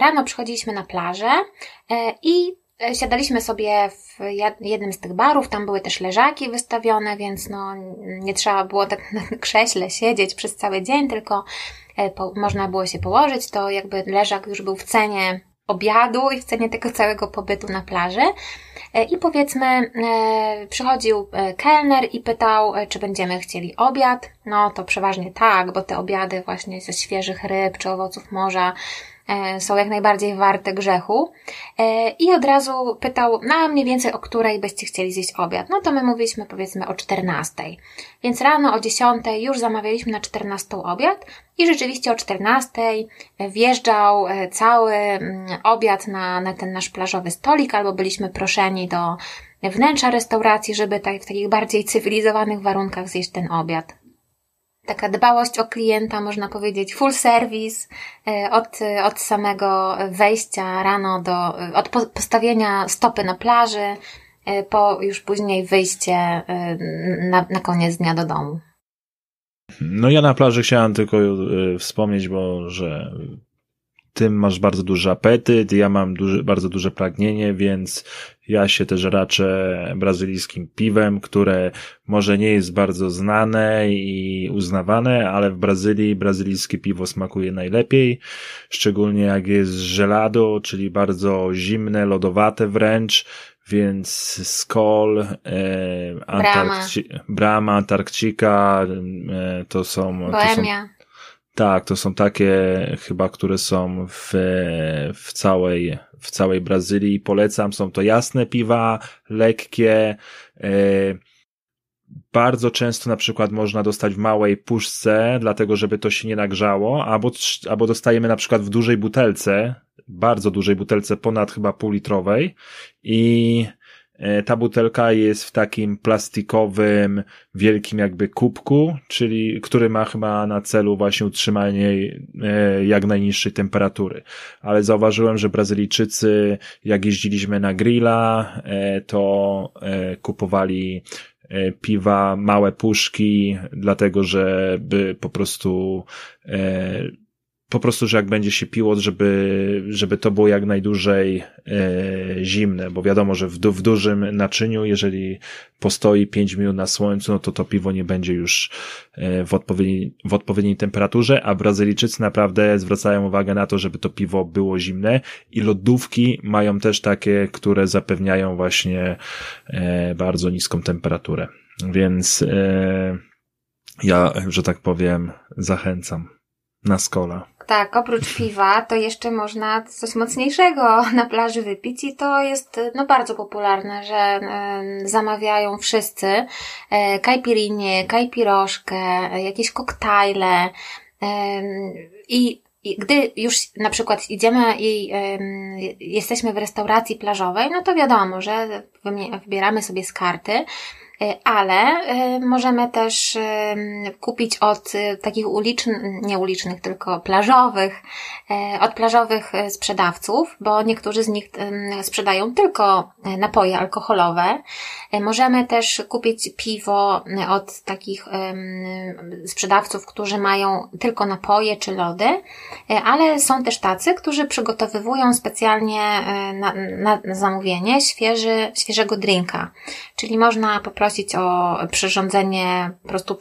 S1: rano przychodziliśmy na plażę i E, siadaliśmy sobie w jednym z tych barów, tam były też leżaki wystawione, więc no, nie trzeba było tak na krześle siedzieć przez cały dzień, tylko e, po, można było się położyć, to jakby leżak już był w cenie obiadu i w cenie tego całego pobytu na plaży. E, I powiedzmy, przychodził kelner i pytał, czy będziemy chcieli obiad. No to przeważnie tak, bo te obiady właśnie ze świeżych ryb czy owoców morza E, są jak najbardziej warte grzechu. E, I od razu pytał, no mniej więcej o której byście chcieli zjeść obiad. No to my mówiliśmy powiedzmy o 14. Więc rano o 10 już zamawialiśmy na 14 obiad i rzeczywiście o 14 wjeżdżał e, cały mm, obiad na, na ten nasz plażowy stolik, albo byliśmy proszeni do wnętrza restauracji, żeby tak, w takich bardziej cywilizowanych warunkach zjeść ten obiad taka dbałość o klienta, można powiedzieć, full service e, od, od samego wejścia rano do, od postawienia stopy na plaży, e, po już później wyjście e, na, na koniec dnia do domu.
S2: No ja na plaży chciałem tylko wspomnieć, bo że tym masz bardzo duży apetyt, ja mam duży, bardzo duże pragnienie, więc ja się też raczę brazylijskim piwem, które może nie jest bardzo znane i uznawane, ale w Brazylii brazylijskie piwo smakuje najlepiej, szczególnie jak jest gelado, czyli bardzo zimne, lodowate wręcz, więc Skol, e, Antarkci Brama, Antarktika, e, to są...
S1: Bohemia.
S2: To są tak, to są takie chyba, które są w, w całej, w całej Brazylii. Polecam, są to jasne piwa, lekkie, e, bardzo często na przykład można dostać w małej puszce, dlatego żeby to się nie nagrzało, albo, albo dostajemy na przykład w dużej butelce, bardzo dużej butelce, ponad chyba pół litrowej i ta butelka jest w takim plastikowym, wielkim jakby kubku, czyli który ma chyba na celu właśnie utrzymanie e, jak najniższej temperatury. Ale zauważyłem, że Brazylijczycy, jak jeździliśmy na grilla, e, to kupowali piwa, małe puszki, dlatego żeby po prostu po prostu, że jak będzie się piło, żeby, żeby to było jak najdłużej e, zimne, bo wiadomo, że w, w dużym naczyniu, jeżeli postoi 5 minut na słońcu, no to to piwo nie będzie już e, w, odpowiedniej, w odpowiedniej temperaturze, a Brazylijczycy naprawdę zwracają uwagę na to, żeby to piwo było zimne i lodówki mają też takie, które zapewniają właśnie e, bardzo niską temperaturę. Więc e, ja, że tak powiem, zachęcam na skole.
S1: Tak, oprócz piwa to jeszcze można coś mocniejszego na plaży wypić i to jest no bardzo popularne, że y, zamawiają wszyscy y, kajpirinie, kajpiroszkę, jakieś koktajle y, i i gdy już na przykład idziemy i y, jesteśmy w restauracji plażowej, no to wiadomo, że wybieramy sobie z karty, E, ale e, możemy też e, kupić od takich ulicznych, nie ulicznych, tylko plażowych, od plażowych sprzedawców, bo niektórzy z nich sprzedają tylko napoje alkoholowe. Możemy też kupić piwo od takich sprzedawców, którzy mają tylko napoje czy lody, ale są też tacy, którzy przygotowywują specjalnie na, na zamówienie świeży, świeżego drinka. Czyli można poprosić prosić o przyrządzenie po prostu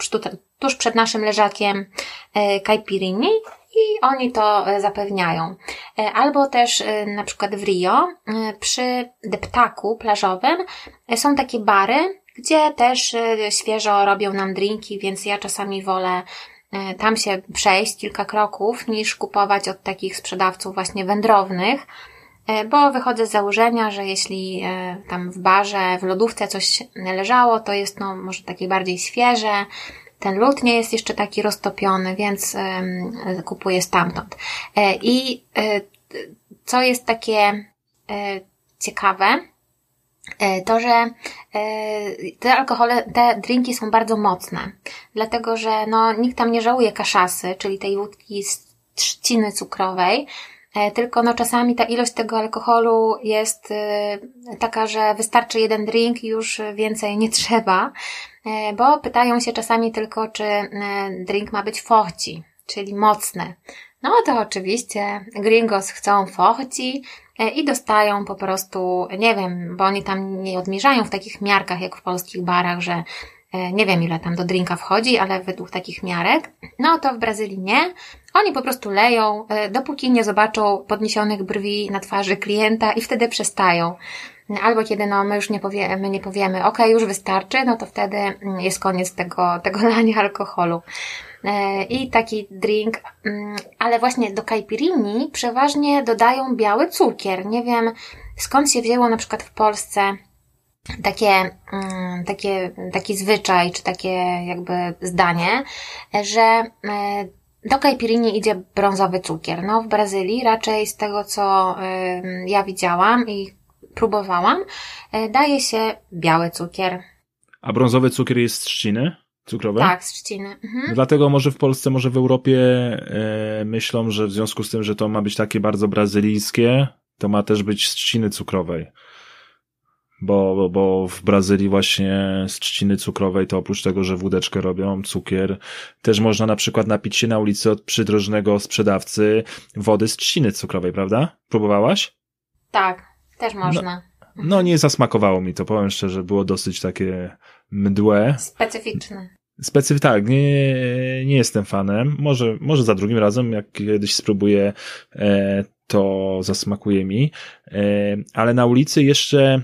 S1: tuż przed naszym leżakiem e, kajpirini i oni to e, zapewniają. E, albo też na przykład w Rio przy deptaku plażowym są takie bary, gdzie też świeżo robią nam drinki, więc ja czasami wolę tam się przejść kilka kroków niż kupować od takich sprzedawców właśnie wędrownych, bo wychodzę z założenia, że jeśli e, tam w barze, w lodówce coś leżało, to jest no może takie bardziej świeże, ten lód nie jest jeszcze taki roztopiony, więc kupuję stamtąd. E, I co jest takie ciekawe, to, że te alkohole, te drinki są bardzo mocne, dlatego że no, nikt tam nie żałuje kaszasy, czyli tej wódki z trzciny cukrowej, E, tylko no czasami ta ilość tego alkoholu jest e, taka, że wystarczy jeden drink już więcej nie trzeba, e, bo pytają się czasami tylko, czy drink ma być fochci, czyli mocny. No to oczywiście gringos chcą fochci i dostają po prostu, nie wiem, bo oni tam nie odmierzają w takich miarkach jak w polskich barach, że nie wiem ile tam do drinka wchodzi, ale według takich miarek. No to w Brazylii nie. Oni po prostu leją, e, dopóki nie zobaczą podniesionych brwi na twarzy klienta i wtedy przestają. Albo kiedy no, my już nie powiemy, my nie powiemy, ok, już wystarczy, no to wtedy mm, jest koniec tego, tego lania alkoholu. E, I taki drink, mm, ale właśnie do caipirini przeważnie dodają biały cukier. Nie wiem skąd się wzięło na przykład w Polsce takie, mm, takie, taki zwyczaj, czy takie jakby zdanie, że e, do caipirini idzie brązowy cukier. No w Brazylii raczej z tego co ja widziałam i próbowałam, e, daje się biały cukier.
S2: A brązowy cukier jest z trzciny cukrowej?
S1: Tak, z trzciny. Mhm.
S2: Dlatego może w Polsce, może w Europie e, myślą, że w związku z tym, że to ma być takie bardzo brazylijskie, to ma też być z trzciny cukrowej bo, bo w Brazylii właśnie z trzciny cukrowej to oprócz tego, że wódeczkę robią, cukier, też można na przykład napić się na ulicy od przydrożnego sprzedawcy wody z trzciny cukrowej, prawda? Próbowałaś?
S1: Tak, też no, można.
S2: No, no nie zasmakowało mi to, powiem szczerze, było dosyć takie mdłe.
S1: Specyficzne.
S2: Specyf tak, nie, nie jestem fanem. Może, może za drugim razem, jak kiedyś spróbuję, e, to zasmakuje mi. E, ale na ulicy jeszcze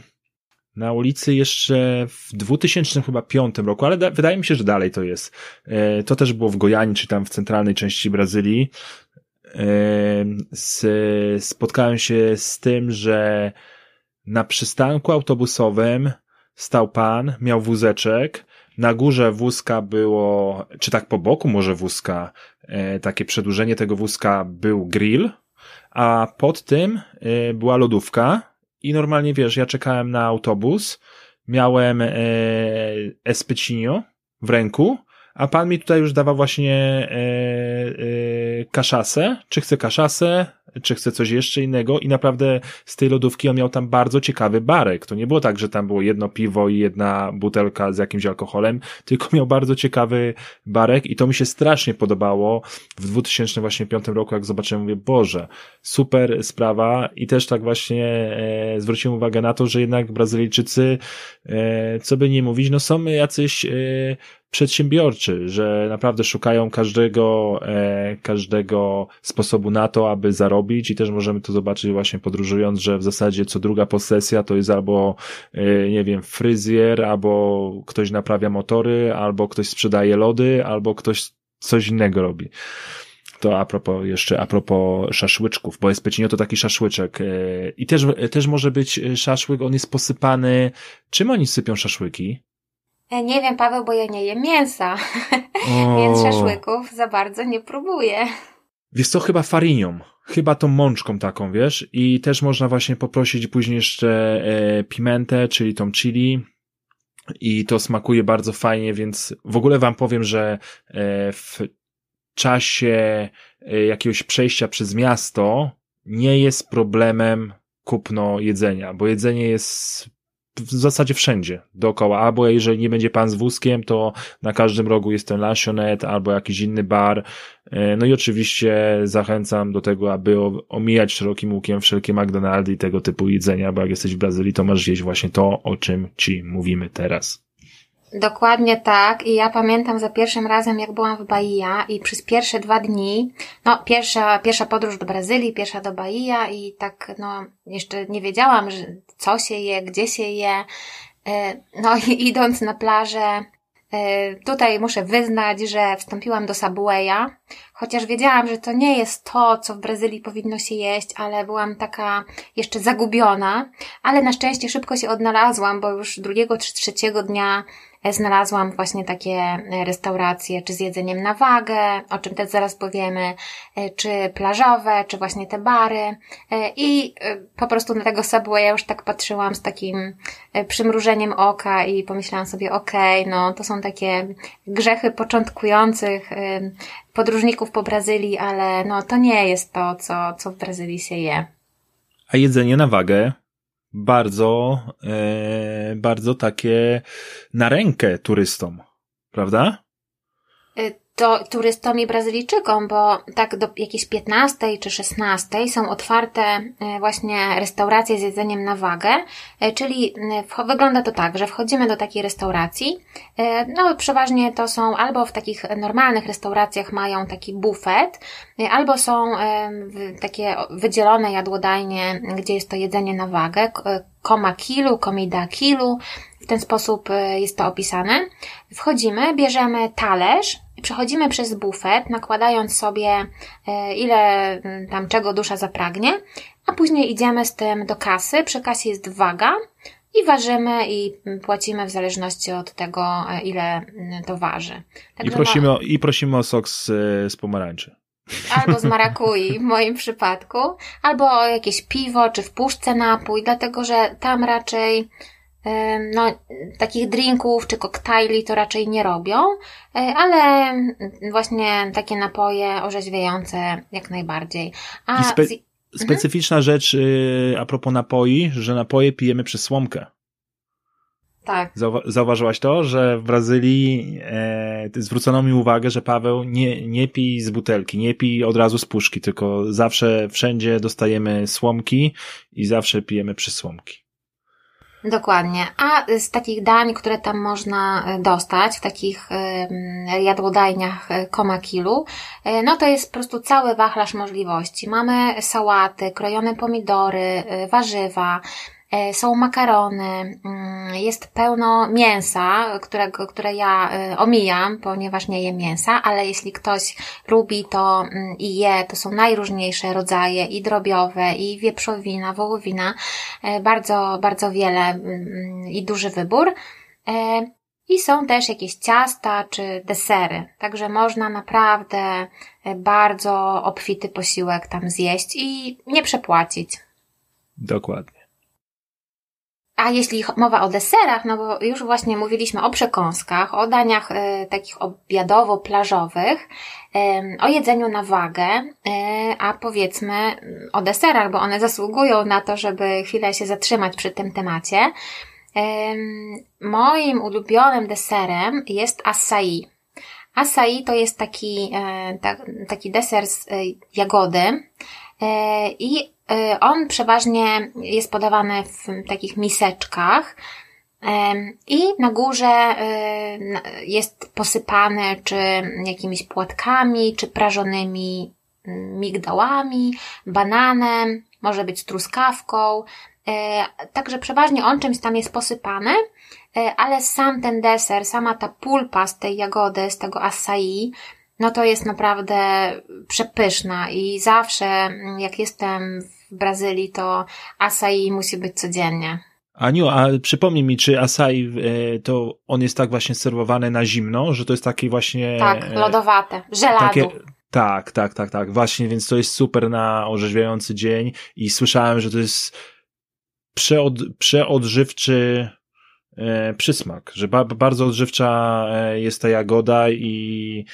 S2: na ulicy jeszcze w 2005 roku, ale da, wydaje mi się, że dalej to jest. E, to też było w Gojani, czy tam w centralnej części Brazylii. E, spotkałem się z tym, że na przystanku autobusowym stał pan, miał wózeczek, na górze wózka było, czy tak po boku może wózka, e, takie przedłużenie tego wózka był grill, a pod tym była lodówka, i normalnie wiesz, ja czekałem na autobus, miałem e, Especinio w ręku, a pan mi tutaj już dawał właśnie e, e, kaszasę, czy chce kaszasę, czy chce coś jeszcze innego? I naprawdę z tej lodówki on miał tam bardzo ciekawy barek. To nie było tak, że tam było jedno piwo i jedna butelka z jakimś alkoholem, tylko miał bardzo ciekawy barek i to mi się strasznie podobało w 2005 roku, jak zobaczyłem, mówię, Boże, super sprawa. I też tak właśnie e, zwróciłem uwagę na to, że jednak Brazylijczycy, e, co by nie mówić, no są jacyś e, przedsiębiorczy, że naprawdę szukają każdego, e, każdego sposobu na to, aby zarobić i też możemy to zobaczyć właśnie podróżując, że w zasadzie co druga posesja to jest albo, e, nie wiem, fryzjer, albo ktoś naprawia motory, albo ktoś sprzedaje lody, albo ktoś coś innego robi. To a propos, jeszcze a propos szaszłyczków, bo jest Pecinio to taki szaszłyczek. E, I też, też może być szaszłyk, on jest posypany. Czym oni sypią szaszłyki?
S1: E, nie wiem, Paweł, bo ja nie jem mięsa, więc szaszłyków za bardzo nie próbuję.
S2: Wiesz co, chyba farinią. Chyba tą mączką taką, wiesz? I też można właśnie poprosić później jeszcze e, pimentę, czyli tą chili. I to smakuje bardzo fajnie, więc w ogóle wam powiem, że e, w czasie e, jakiegoś przejścia przez miasto nie jest problemem kupno jedzenia, bo jedzenie jest w zasadzie wszędzie dookoła, albo jeżeli nie będzie pan z wózkiem, to na każdym rogu jest ten Lasionet albo jakiś inny bar. E, no i oczywiście zachęcam do tego, aby omijać szerokim łukiem wszelkie McDonaldy i tego typu jedzenia, bo jak jesteś w Brazylii, to masz jeść właśnie to, o czym ci mówimy teraz.
S1: Dokładnie tak. I ja pamiętam za pierwszym razem, jak byłam w Bahia i przez pierwsze dwa dni, no pierwsza, pierwsza podróż do Brazylii, pierwsza do Bahia i tak, no jeszcze nie wiedziałam, że co się je, gdzie się je. E, no i idąc na plażę, e, Tutaj muszę wyznać, że wstąpiłam do Subwaya, chociaż wiedziałam, że to nie jest to, co w Brazylii powinno się jeść, ale byłam taka jeszcze zagubiona, ale na szczęście szybko się odnalazłam, bo już drugiego czy trzeciego dnia znalazłam właśnie takie e, restauracje, czy z jedzeniem na wagę, o czym też zaraz powiemy, e, czy plażowe, czy właśnie te bary. E, I po prostu na tego Subwaya już tak patrzyłam z takim przymrużeniem oka i pomyślałam sobie, okej, okay, no to są takie grzechy początkujących podróżników po Brazylii, ale no to nie jest to, co, co w Brazylii się je.
S2: A jedzenie na wagę bardzo, e, bardzo takie na rękę turystom, prawda?
S1: To turystom i Brazylijczykom, bo tak do jakiejś 15 czy 16 są otwarte e, właśnie restauracje z jedzeniem na wagę, e, czyli e, wygląda to tak, że wchodzimy do takiej restauracji, no przeważnie to są albo w takich normalnych restauracjach mają taki bufet, albo są takie wydzielone jadłodajnie, gdzie jest to jedzenie na wagę, koma kilu, komida kilu, w ten sposób jest to opisane. Wchodzimy, bierzemy talerz, Przechodzimy przez bufet, nakładając sobie e, ile mm, tam czego dusza zapragnie, a później idziemy z tym do kasy. Przy kasie jest waga i ważymy i płacimy w zależności od tego, e, ile mm, to waży.
S2: I, prosimy o, I prosimy o sok z, e, z pomarańczy.
S1: Albo z marakui w moim przypadku, albo o jakieś piwo, czy w puszce napój, dlatego że tam raczej no, takich drinków czy koktajli to raczej nie robią, e, ale właśnie takie napoje orzeźwiające jak najbardziej.
S2: A spe specyficzna mhm. rzecz y, a propos napoi, że napoje pijemy przez słomkę.
S1: Tak.
S2: Zauwa zauważyłaś to, że w Brazylii e, zwrócono mi uwagę, że Paweł nie, nie pij z butelki, nie pij od razu z puszki, tylko zawsze wszędzie dostajemy słomki i zawsze pijemy przez słomki.
S1: Dokładnie. A z takich dań, które tam można e, dostać w takich jadłodajniach e, Kilu, e, no to jest po prostu cały wachlarz możliwości. Mamy sałaty, krojone pomidory, warzywa, są makarony, mm, jest pełno mięsa, którego, które ja e, omijam, ponieważ nie jem mięsa, ale jeśli ktoś lubi to mm, i je, to są najróżniejsze rodzaje i drobiowe, i wieprzowina, wołowina, e, bardzo, bardzo wiele mm, i duży wybór. I są też jakieś ciasta czy desery, także można naprawdę bardzo obfity posiłek tam zjeść i nie przepłacić.
S2: Dokładnie.
S1: A jeśli mowa o deserach, no bo już właśnie mówiliśmy o przekąskach, o daniach e, takich obiadowo-plażowych, o jedzeniu na wagę, e, a powiedzmy o deserach, bo one zasługują na to, żeby chwilę się zatrzymać przy tym temacie. Moim ulubionym deserem jest acai. Acai to jest taki, e, ta, taki deser z jagody i on przeważnie jest podawany w takich miseczkach. I na górze jest posypane czy jakimiś płatkami, czy prażonymi mm, migdałami, bananem, może być truskawką. Także przeważnie on czymś tam jest posypany, ale sam ten deser, sama ta pulpa z tej jagody, z tego acai, no to jest naprawdę przepyszna i zawsze mm, jak jestem w Brazylii, to acai musi być codziennie.
S2: Aniu, a przypomnij mi, czy acai e, to on jest tak właśnie serwowany na zimno, że to jest taki właśnie...
S1: Tak, e, lodowate, żeladu. Takie,
S2: tak, tak, tak, tak. Właśnie, więc to jest super na orzeźwiający dzień i słyszałem, że to jest przeod, przeodżywczy e, przysmak, że ba, bardzo odżywcza jest ta jagoda i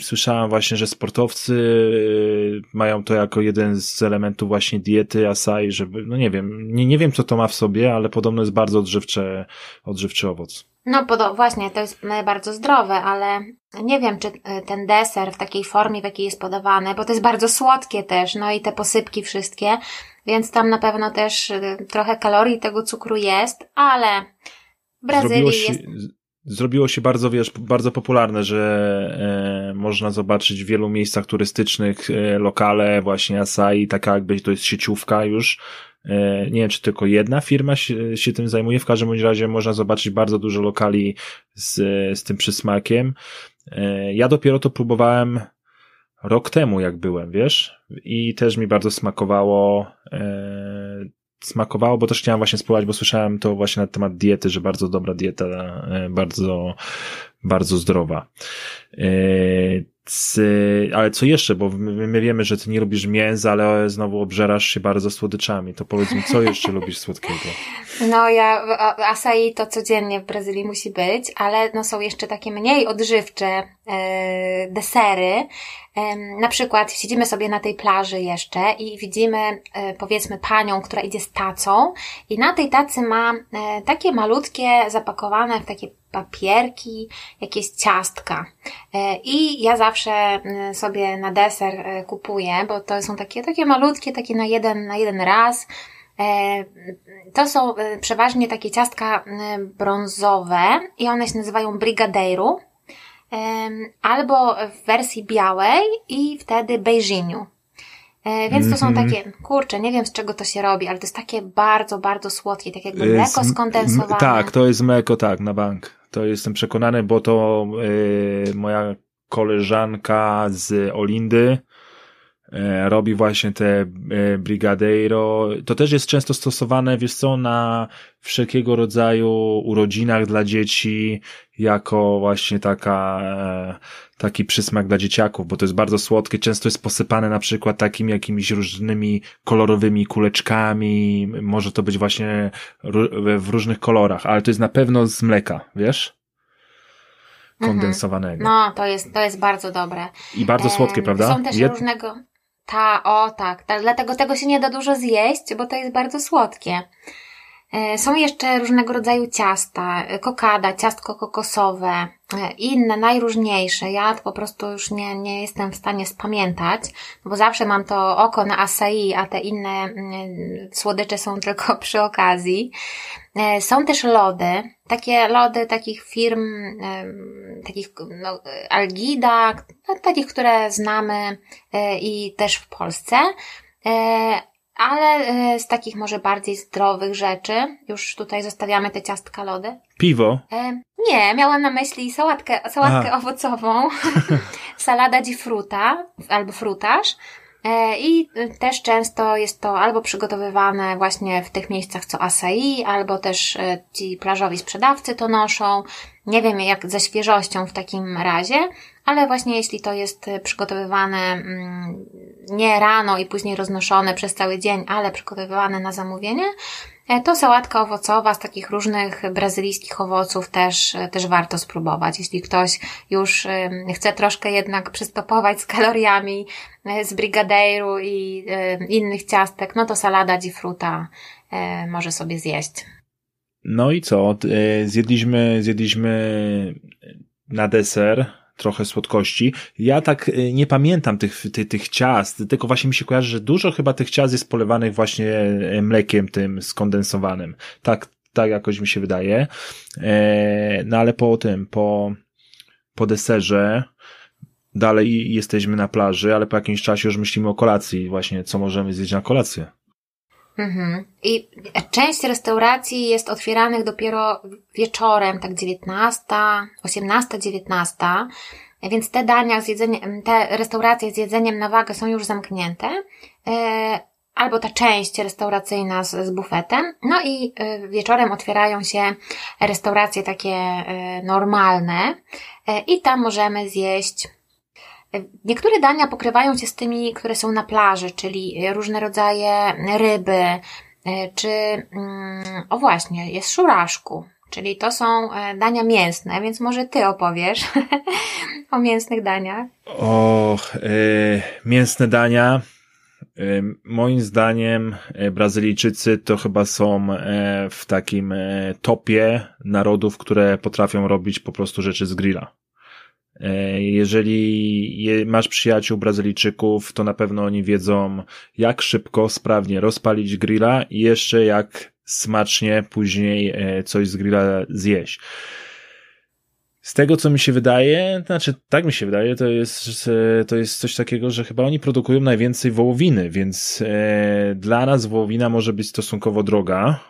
S2: Słyszałem właśnie, że sportowcy y, mają to jako jeden z elementów właśnie diety asai, żeby, no nie wiem, nie, nie wiem co to ma w sobie, ale podobno jest bardzo odżywcze, odżywczy owoc.
S1: No właśnie, to jest bardzo zdrowe, ale nie wiem, czy y, ten deser w takiej formie, w jakiej jest podawany, bo to jest bardzo słodkie też, no i te posypki wszystkie, więc tam na pewno też y, trochę kalorii tego cukru jest, ale w Brazylii się, jest
S2: zrobiło się bardzo, wiesz, bardzo popularne, że e, można zobaczyć w wielu miejscach turystycznych e, lokale właśnie Asai, taka jakby to jest sieciówka już. E, nie wiem, czy tylko jedna firma się, się tym zajmuje. W każdym razie można zobaczyć bardzo dużo lokali z, z tym przysmakiem. E, ja dopiero to próbowałem rok temu, jak byłem, wiesz, i też mi bardzo smakowało. E, smakowało, bo też chciałem właśnie spróbować, bo słyszałem to właśnie na temat diety, że bardzo dobra dieta, e, bardzo, bardzo zdrowa. E, ale co jeszcze, bo my, my, wiemy, że ty nie lubisz mięsa, ale znowu obżerasz się bardzo słodyczami. To powiedz mi, co jeszcze lubisz słodkiego?
S1: No ja, acai to codziennie w Brazylii musi być, ale no są jeszcze takie mniej odżywcze e, desery. E, na przykład siedzimy sobie na tej plaży jeszcze i widzimy e, powiedzmy panią, która idzie z tacą i na tej tacy ma e, takie malutkie, zapakowane w takie papierki, jakieś ciastka. E, I ja zawsze e, sobie na deser e, kupuję, bo to są takie, takie malutkie, takie na jeden, na jeden raz. To są przeważnie takie ciastka brązowe i one się nazywają brigadeiro albo w wersji białej i wtedy beijiniu. Więc to są mhm. takie, kurczę, nie wiem z czego to się robi, ale to jest takie bardzo, bardzo słodkie, tak jakby mleko skondensowane.
S2: Tak, to jest mleko, tak, na bank. To jestem przekonany, bo to yy, moja koleżanka z Olindy yy, robi właśnie te yy, brigadeiro. To też jest często stosowane, wiesz co, na wszelkiego rodzaju urodzinach dla dzieci, jako właśnie taka taki przysmak dla dzieciaków, bo to jest bardzo słodkie, często jest posypane na przykład takimi jakimiś różnymi kolorowymi kuleczkami, może to być właśnie w różnych kolorach, ale to jest na pewno z mleka, wiesz? Mhm. Kondensowanego.
S1: No, to jest, to jest bardzo dobre.
S2: I bardzo słodkie, prawda?
S1: Są też Jed... różnego... Ta, o tak, ta, dlatego tego się nie da dużo zjeść, bo to jest bardzo słodkie. E, są jeszcze różnego rodzaju ciasta, e, kokada, ciastko kokosowe, e, inne, najróżniejsze. Ja po prostu już nie, nie jestem w stanie spamiętać, bo zawsze mam to oko na acai, a te inne mm, słodycze są tylko przy okazji. Są też lody, takie lody takich firm, takich no, Algida, no, takich, które znamy i też w Polsce ale e, z takich może bardziej zdrowych rzeczy, już tutaj zostawiamy te ciastka lody.
S2: Piwo?
S1: E, nie, miałam na myśli sałatkę, sałatkę owocową, salada di fruta albo frutaż. E, I też często jest to albo przygotowywane właśnie w tych miejscach co acai, albo też ci plażowi sprzedawcy to noszą. Nie wiem jak ze świeżością w takim razie, ale właśnie jeśli to jest y, przygotowywane mm, nie rano i później roznoszone przez cały dzień, ale przygotowywane na zamówienie, e, to sałatka owocowa z takich różnych brazylijskich owoców też, e, też warto spróbować. Jeśli ktoś już chce troszkę jednak przystopować z kaloriami e, z brigadeiru i innych ciastek, no to salada di fruta może sobie zjeść.
S2: No i co? Zjedliśmy, zjedliśmy na deser trochę słodkości. Ja tak y, nie pamiętam tych, tych, tych ciast, tylko właśnie mi się kojarzy, że dużo chyba tych ciast jest polewanych właśnie y, mlekiem tym skondensowanym. Tak, tak jakoś mi się wydaje. E, no ale po tym, po, po deserze, dalej jesteśmy na plaży, ale po jakimś czasie już myślimy o kolacji, właśnie co możemy zjeść na kolację.
S1: Mhm. I część restauracji jest otwieranych dopiero wieczorem, tak 19, 18, 19, więc te dania z jedzeniem, te restauracje z jedzeniem na wagę są już zamknięte, e, albo ta część restauracyjna z, z bufetem. No i e, wieczorem otwierają się restauracje takie e, normalne i tam możemy zjeść Niektóre dania pokrywają się z tymi, które są na plaży, czyli różne rodzaje ryby, e, czy, mm, o właśnie, jest szuraszku, czyli to są e, dania mięsne, więc może ty opowiesz o mięsnych daniach.
S2: O, e, mięsne dania. Moim zdaniem Brazylijczycy to chyba są w takim topie narodów, które potrafią robić po prostu rzeczy z grilla. E, jeżeli masz przyjaciół Brazylijczyków, to na pewno oni wiedzą, jak szybko, sprawnie rozpalić grilla i jeszcze jak smacznie później e, coś z grilla zjeść. Z tego, co mi się wydaje, znaczy tak mi się wydaje, to jest, e, to jest coś takiego, że chyba oni produkują najwięcej wołowiny, więc dla nas wołowina może być stosunkowo droga,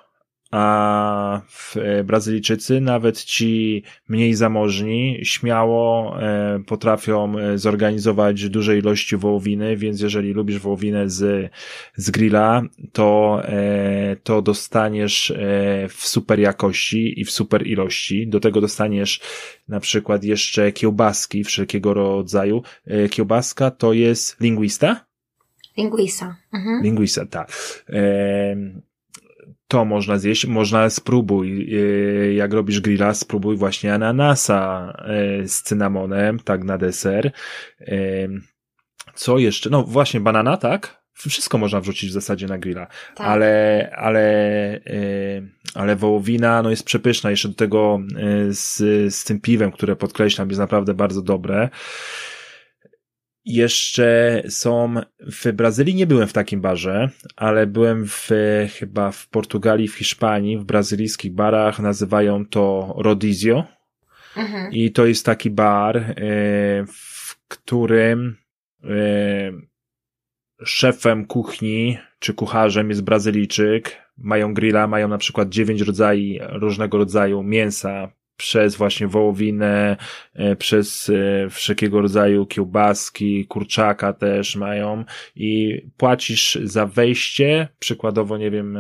S2: a e, Brazylijczycy, nawet ci mniej zamożni, śmiało e, potrafią e, zorganizować duże ilości wołowiny, więc jeżeli lubisz wołowinę z, z grilla, to, to dostaniesz w super jakości i w super ilości. Do tego dostaniesz na przykład jeszcze kiełbaski wszelkiego rodzaju. Kiełbaska to jest linguista?
S1: Linguisa.
S2: Mhm. Linguisa, tak to można zjeść, można spróbuj, e, jak robisz grilla, spróbuj właśnie ananasa e, z cynamonem, tak na deser. Co jeszcze? No właśnie banana, tak? Wszystko można wrzucić w zasadzie na grilla, tak. ale, ale, ale wołowina, no jest przepyszna, jeszcze do tego z, z tym piwem, które podkreślam, jest naprawdę bardzo dobre. Jeszcze są w Brazylii, nie byłem w takim barze, ale byłem w, chyba w Portugalii, w Hiszpanii, w brazylijskich barach, nazywają to Rodizio. Mhm. I to jest taki bar, e, w którym e, szefem kuchni czy kucharzem jest Brazylijczyk. Mają grilla, mają na przykład dziewięć rodzajów, różnego rodzaju mięsa, przez właśnie wołowinę, e, przez e, wszelkiego rodzaju kiełbaski, kurczaka też mają i płacisz za wejście, przykładowo, nie wiem,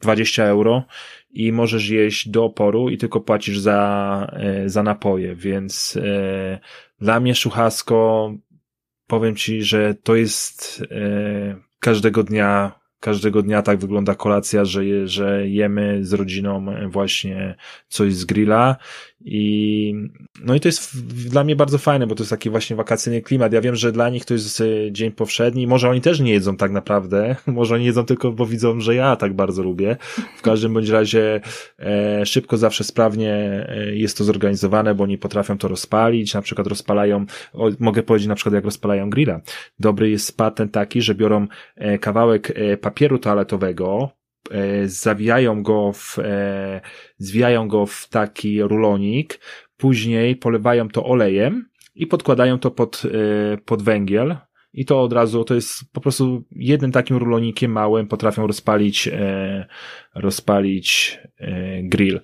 S2: 20 e, euro i możesz jeść do oporu i tylko płacisz za, za napoje, więc dla mnie Szuchasko powiem Ci, że to jest każdego dnia każdego dnia tak wygląda kolacja, że, je, że jemy z rodziną właśnie coś z grilla i no i to jest dla mnie bardzo fajne, bo to jest taki właśnie wakacyjny klimat. Ja wiem, że dla nich to jest e, dzień powszedni, może oni też nie jedzą tak naprawdę, może oni jedzą tylko, bo widzą, że ja tak bardzo lubię. W każdym bądź razie e, szybko, zawsze sprawnie e, jest to zorganizowane, bo oni potrafią to rozpalić, na przykład rozpalają, o, mogę powiedzieć na przykład jak rozpalają grilla. Dobry jest patent taki, że biorą e, kawałek e, papieru toaletowego, zawijają go w, e, zwijają go w taki rulonik, później polewają to olejem i podkładają to pod, e, pod węgiel, i to od razu, to jest po prostu jednym takim rulonikiem małym potrafią rozpalić, e, rozpalić e, grill.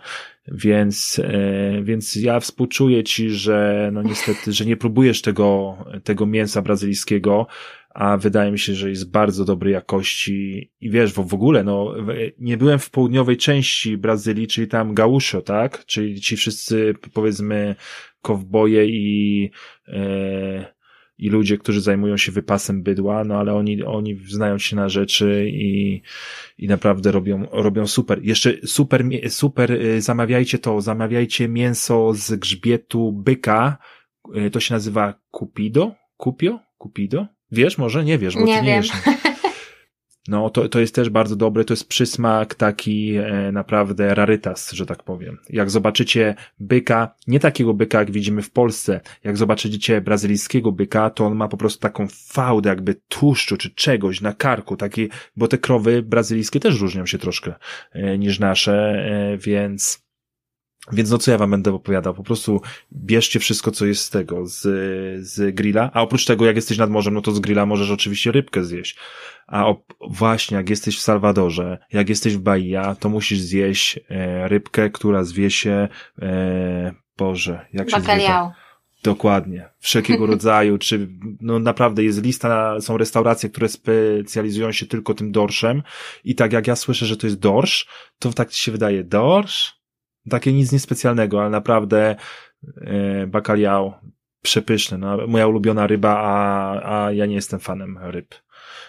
S2: Więc, e, więc ja współczuję ci, że no niestety, że nie próbujesz tego, tego mięsa brazylijskiego, a wydaje mi się, że jest bardzo dobrej jakości i wiesz, w, w ogóle, no, nie byłem w południowej części Brazylii, czyli tam Gaúcho, tak? Czyli ci wszyscy, powiedzmy, kowboje i, e, i ludzie, którzy zajmują się wypasem bydła, no ale oni, oni znają się na rzeczy i, i naprawdę robią, robią super. Jeszcze super, super, e, zamawiajcie to, zamawiajcie mięso z grzbietu byka, e, to się nazywa Cupido? Cupio? Cupido? Wiesz może? Nie wiesz, bo
S1: nie
S2: ty
S1: nie
S2: wiesz. no to, to jest też bardzo dobre, to jest przysmak taki e, naprawdę rarytas, że tak powiem. Jak zobaczycie byka, nie takiego byka jak widzimy w Polsce, jak zobaczycie brazylijskiego byka, to on ma po prostu taką fałdę jakby tłuszczu czy czegoś na karku, taki, bo te krowy brazylijskie też różnią się troszkę e, niż nasze, e, więc więc no co ja wam będę opowiadał? Po prostu bierzcie wszystko, co jest z tego, z, z grilla, a oprócz tego, jak jesteś nad morzem, no to z grilla możesz oczywiście rybkę zjeść. A op, właśnie, jak jesteś w Salwadorze, jak jesteś w Bahia, to musisz zjeść e, rybkę, która zwie się, e, Boże, jak się
S1: Bacalhau.
S2: Dokładnie. Wszelkiego rodzaju, czy no naprawdę jest lista, są restauracje, które specjalizują się tylko tym dorszem i tak jak ja słyszę, że to jest dorsz, to tak ci się wydaje, dorsz? Takie nic niespecjalnego, ale naprawdę e, bakaliał przepyszny. No, moja ulubiona ryba, a, a ja nie jestem fanem ryb,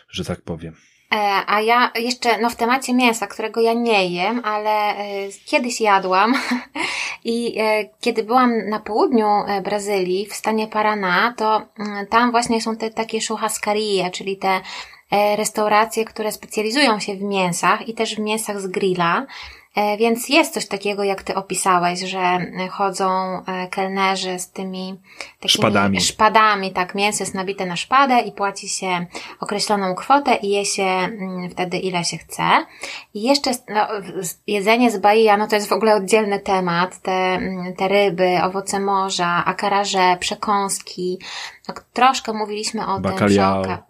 S2: że tak powiem.
S1: E, a ja jeszcze, no w temacie mięsa, którego ja nie jem, ale e, kiedyś jadłam i kiedy byłam na południu Brazylii, w stanie Paraná, to mm, tam właśnie są te takie churrascarie, czyli te restauracje, które specjalizują się w mięsach i też w mięsach z grilla. E, więc jest coś takiego, jak ty opisałeś, że chodzą e, kelnerzy z tymi takimi
S2: szpadami.
S1: szpadami, tak, mięso jest nabite na szpadę i płaci się określoną kwotę i je się mm, wtedy ile się chce. I jeszcze no, jedzenie z Bahia, no to jest w ogóle oddzielny temat, te, mm, te ryby, owoce morza, akaraże, przekąski, no, troszkę mówiliśmy o tym przy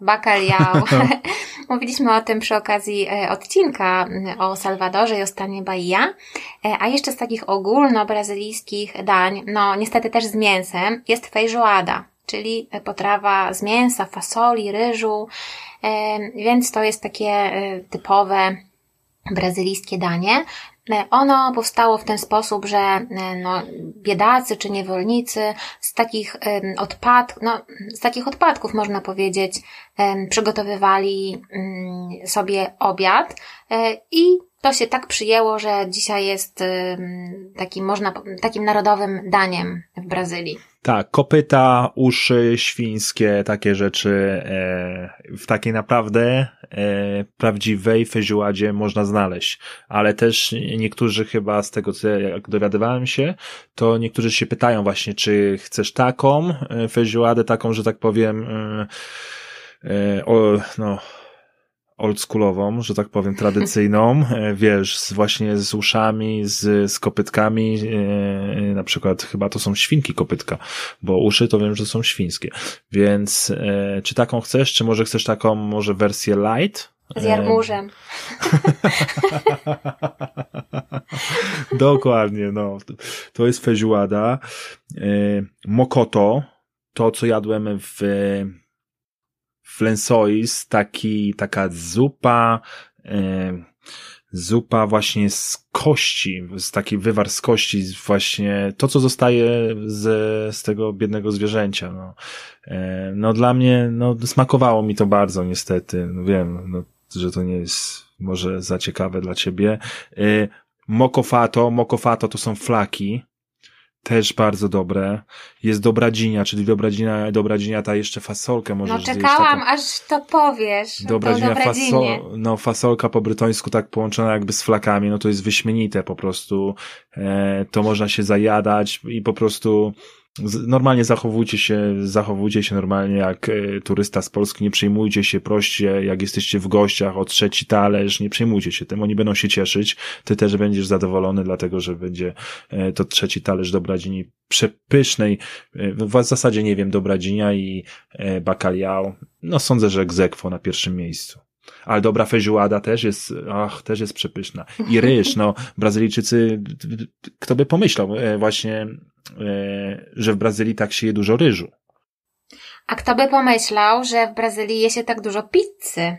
S1: Bacalhau. mówiliśmy o tym przy okazji e, odcinka mm, o Salwadorze i o stanie Bahia. E, a jeszcze z takich ogólno-brazylijskich dań, no niestety też z mięsem, jest feijoada, czyli potrawa z mięsa, fasoli, ryżu, e, więc to jest takie typowe brazylijskie danie. E, ono powstało w ten sposób, że e, no, biedacy czy niewolnicy z takich odpad, no, z takich odpadków można powiedzieć, przygotowywali mm, sobie obiad e, i to się tak przyjęło, że dzisiaj jest takim, można, takim narodowym daniem w Brazylii.
S2: Tak, kopyta, uszy świńskie, takie rzeczy e, w takiej naprawdę e, prawdziwej feziuładzie można znaleźć. Ale też niektórzy chyba z tego, co jak dowiadywałem się, to niektórzy się pytają właśnie, czy chcesz taką e, feziuładę, taką, że tak powiem, o, no, oldschoolową, że tak powiem, tradycyjną, e, wiesz, z, właśnie z uszami, z, z kopytkami, e, na przykład chyba to są świnki kopytka, bo uszy to wiem, że są świńskie. Więc e, czy taką chcesz, czy może chcesz taką może wersję light?
S1: Z jarmużem.
S2: Dokładnie, no. To jest feziuada. Mokoto, to co jadłem w flensois, taki, taka zupa, e, zupa właśnie z kości, z taki wywar z kości, właśnie to, co zostaje z, z tego biednego zwierzęcia. No, e, no dla mnie, no smakowało mi to bardzo niestety. No, wiem, no, że to nie jest może za ciekawe dla ciebie. E, mokofato, mokofato to są flaki, też bardzo dobre. Jest dobradzinia, czyli dobradzinia, dobradzinia ta jeszcze fasolkę możesz
S1: No czekałam, taką... aż to powiesz.
S2: Dobradzinia, fasol, no fasolka po brytońsku tak połączona jakby z flakami, no to jest wyśmienite po prostu. E, to można się zajadać i po prostu Normalnie zachowujcie się, zachowujcie się normalnie jak e, turysta z Polski, nie przejmujcie się, proście, jak jesteście w gościach o trzeci talerz, nie przejmujcie się tym, oni będą się cieszyć, ty też będziesz zadowolony, dlatego, że będzie e, to trzeci talerz dobradzini przepysznej, e, w zasadzie nie wiem, dobradzinia i bakaliał, no sądzę, że egzekwo na pierwszym miejscu. Ale dobra feijoada też jest, ach, też jest przepyszna. I ryż, no, Brazylijczycy, kto by pomyślał właśnie E, że w Brazylii tak się je dużo ryżu.
S1: A kto by pomyślał, że w Brazylii je się tak dużo pizzy?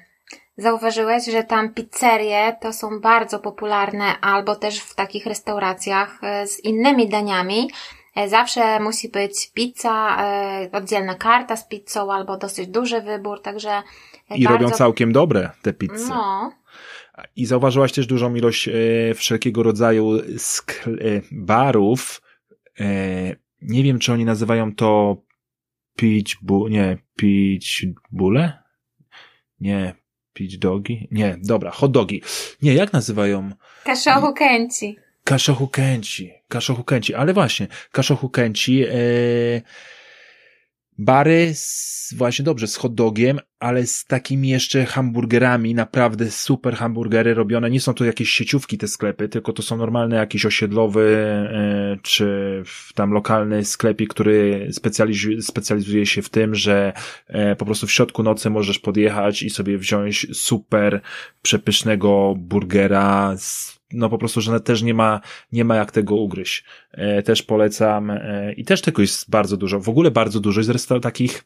S1: Zauważyłeś, że tam pizzerie to są bardzo popularne, albo też w takich restauracjach e, z innymi daniami. E, zawsze musi być pizza, oddzielna karta z pizzą, albo dosyć duży wybór, także.
S2: I bardzo... robią całkiem dobre te pizze. No. I zauważyłaś też dużą ilość wszelkiego rodzaju barów, E, nie wiem, czy oni nazywają to pitch bu, nie, pitch bule? Nie, Pić dogi? Nie, dobra, hot dogi. Nie, jak nazywają?
S1: Kaszohu kęci.
S2: Kaszohu kęci. Kaszohu kęci, ale właśnie, kaszohu kęci. E, bary z, właśnie dobrze, z hot dogiem, ale z takimi jeszcze hamburgerami, naprawdę super hamburgery robione. Nie są to jakieś sieciówki te sklepy, tylko to są normalne jakiś osiedlowy, e, czy tam lokalny sklepik, który specjalizuje, specjalizuje się w tym, że e, po prostu w środku nocy możesz podjechać i sobie wziąć super przepysznego burgera z no po prostu, że też nie ma, nie ma jak tego ugryźć. E, też polecam e, i też tego jest bardzo dużo. W ogóle bardzo dużo jest zresztą takich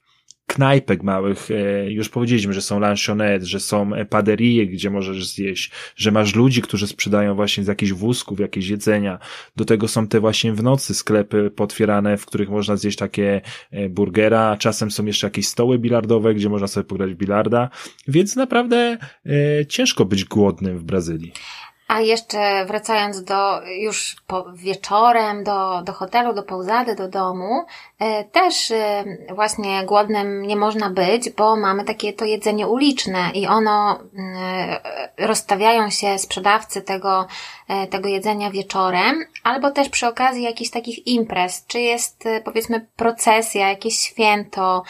S2: knajpek małych, e, już powiedzieliśmy, że są lanchonette, że są paderie, gdzie możesz zjeść, że masz ludzi, którzy sprzedają właśnie z jakichś wózków, jakieś jedzenia. Do tego są te właśnie w nocy sklepy potwierane, w których można zjeść takie burgera, czasem są jeszcze jakieś stoły bilardowe, gdzie można sobie pograć w bilarda, więc naprawdę ciężko być głodnym w Brazylii.
S1: A jeszcze wracając do już po, wieczorem do, do hotelu, do pauzady, do domu, e, też e, właśnie głodnym nie można być, bo mamy takie to jedzenie uliczne i ono e, rozstawiają się sprzedawcy tego, tego jedzenia wieczorem, albo też przy okazji jakichś takich imprez, czy jest powiedzmy procesja, jakieś święto,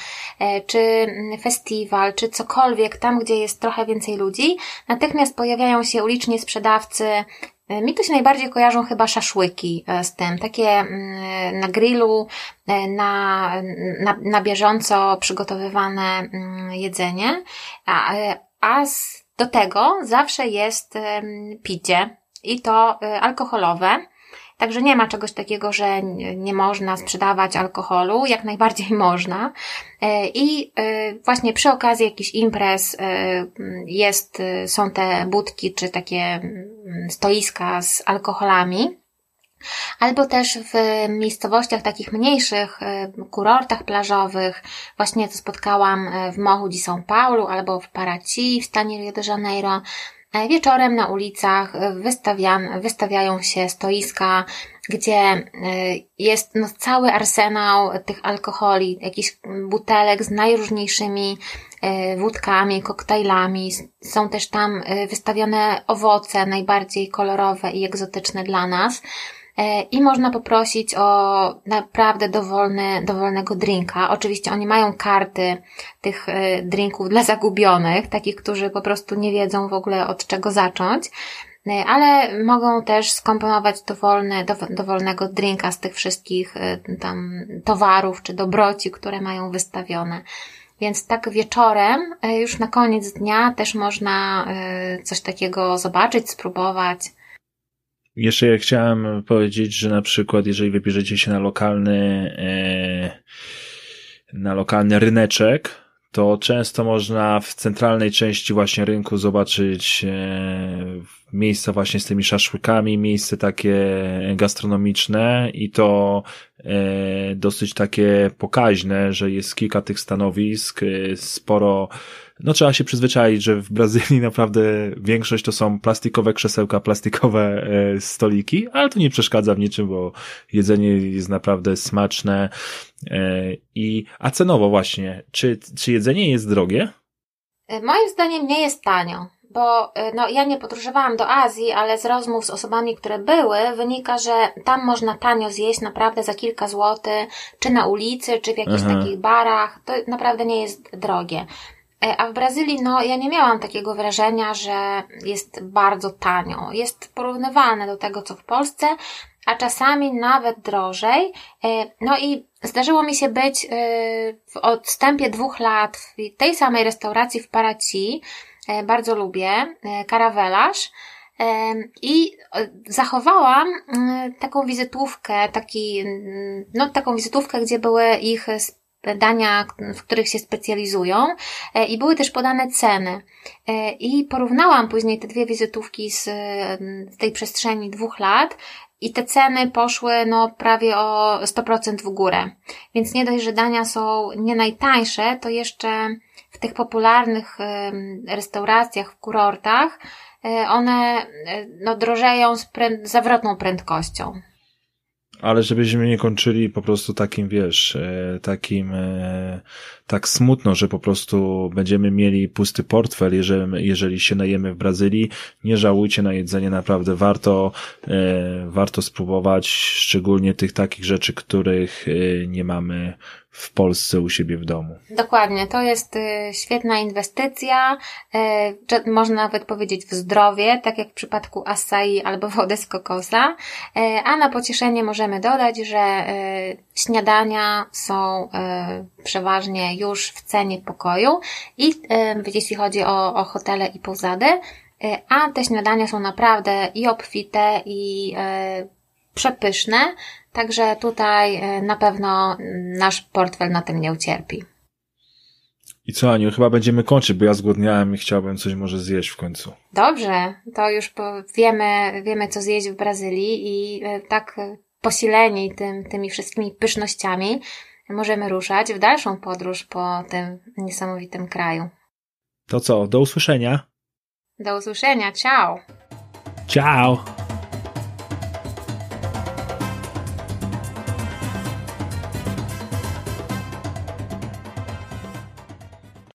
S1: czy festiwal, czy cokolwiek, tam gdzie jest trochę więcej ludzi, natychmiast pojawiają się uliczni sprzedawcy, E, mi to się najbardziej kojarzą chyba szaszłyki e, z tym, takie mm, na grillu, e, na, na, na bieżąco przygotowywane mm, jedzenie, a, a z, do tego zawsze jest picie i to alkoholowe. Także nie ma czegoś takiego, że nie można sprzedawać alkoholu, jak najbardziej można. E, I e, właśnie przy okazji jakichś imprez e, jest, są te budki czy takie mm, stoiska z alkoholami. Albo też w miejscowościach takich mniejszych, kurortach plażowych, właśnie to spotkałam w Mochu di São Paulo albo w Paraty w stanie Rio de Janeiro, wieczorem na ulicach wystawiają się stoiska, gdzie e, jest no, cały arsenał tych alkoholi, jakichś butelek z najróżniejszymi e, wódkami, koktajlami. Są też tam wystawione owoce najbardziej kolorowe i egzotyczne dla nas. E, i można poprosić o naprawdę dowolny, dowolnego drinka. Oczywiście oni mają karty tych e, drinków dla zagubionych, takich, którzy po prostu nie wiedzą w ogóle od czego zacząć, e, ale mogą też skomponować dowolny, dowolnego drinka z tych wszystkich tam towarów czy dobroci, które mają wystawione. Więc tak wieczorem, już na koniec dnia też można coś takiego zobaczyć, spróbować.
S2: Jeszcze ja chciałem powiedzieć, że na przykład jeżeli wybierzecie się na lokalny, e, na lokalny ryneczek, to często można w centralnej części właśnie rynku zobaczyć e, miejsca właśnie z tymi szaszłykami, miejsce takie gastronomiczne i to e, dosyć takie pokaźne, że jest kilka tych stanowisk, sporo no trzeba się przyzwyczaić, że w Brazylii naprawdę większość to są plastikowe krzesełka, plastikowe e, stoliki, ale to nie przeszkadza w niczym, bo jedzenie jest naprawdę smaczne. E, I, a cenowo właśnie, czy, czy jedzenie jest drogie?
S1: E, moim zdaniem nie jest tanio bo no, ja nie podróżowałam do Azji, ale z rozmów z osobami, które były, wynika, że tam można tanio zjeść naprawdę za kilka złotych, czy na ulicy, czy w jakichś Aha. takich barach. To naprawdę nie jest drogie. E, a w Brazylii, no, ja nie miałam takiego wrażenia, że jest bardzo tanio. Jest porównywalne do tego, co w Polsce, a czasami nawet drożej. E, no i zdarzyło mi się być e, w odstępie dwóch lat w tej samej restauracji w Paraci. Bardzo lubię, karawelarz. I zachowałam taką wizytówkę, taki, no taką wizytówkę, gdzie były ich dania, w których się specjalizują e, i były też podane ceny. E, I porównałam później te dwie wizytówki z, z tej przestrzeni dwóch lat i te ceny poszły no prawie o 100% w górę. Więc nie dość, że dania są nie najtańsze, to jeszcze w tych popularnych restauracjach, w kurortach, e, one no, drożeją z prę zawrotną prędkością.
S2: Ale żebyśmy nie kończyli po prostu takim, wiesz, e, takim e, tak smutno, że po prostu będziemy mieli pusty portfel, jeżeli, jeżeli się najemy w Brazylii. Nie żałujcie na jedzenie, naprawdę warto, e, warto spróbować, szczególnie tych takich rzeczy, których nie mamy w Polsce u siebie w domu.
S1: Dokładnie, to jest y, świetna inwestycja, y, można nawet powiedzieć w zdrowie, tak jak w przypadku acai albo wody z kokosa, y, a na pocieszenie możemy dodać, że śniadania są przeważnie już w cenie pokoju i jeśli chodzi o, o hotele i pozady, a te śniadania są naprawdę i obfite i przepyszne, Także tutaj e, na pewno nasz portfel na tym nie ucierpi.
S2: I co, Aniu, chyba będziemy kończyć, bo ja zgłodniałem i chciałbym coś może zjeść w końcu.
S1: Dobrze, to już wiemy, wiemy co zjeść w Brazylii i e, tak posileni tym, tymi wszystkimi pysznościami możemy ruszać w dalszą podróż po tym niesamowitym kraju.
S2: To co, do usłyszenia.
S1: Do usłyszenia, ciao.
S2: Ciao.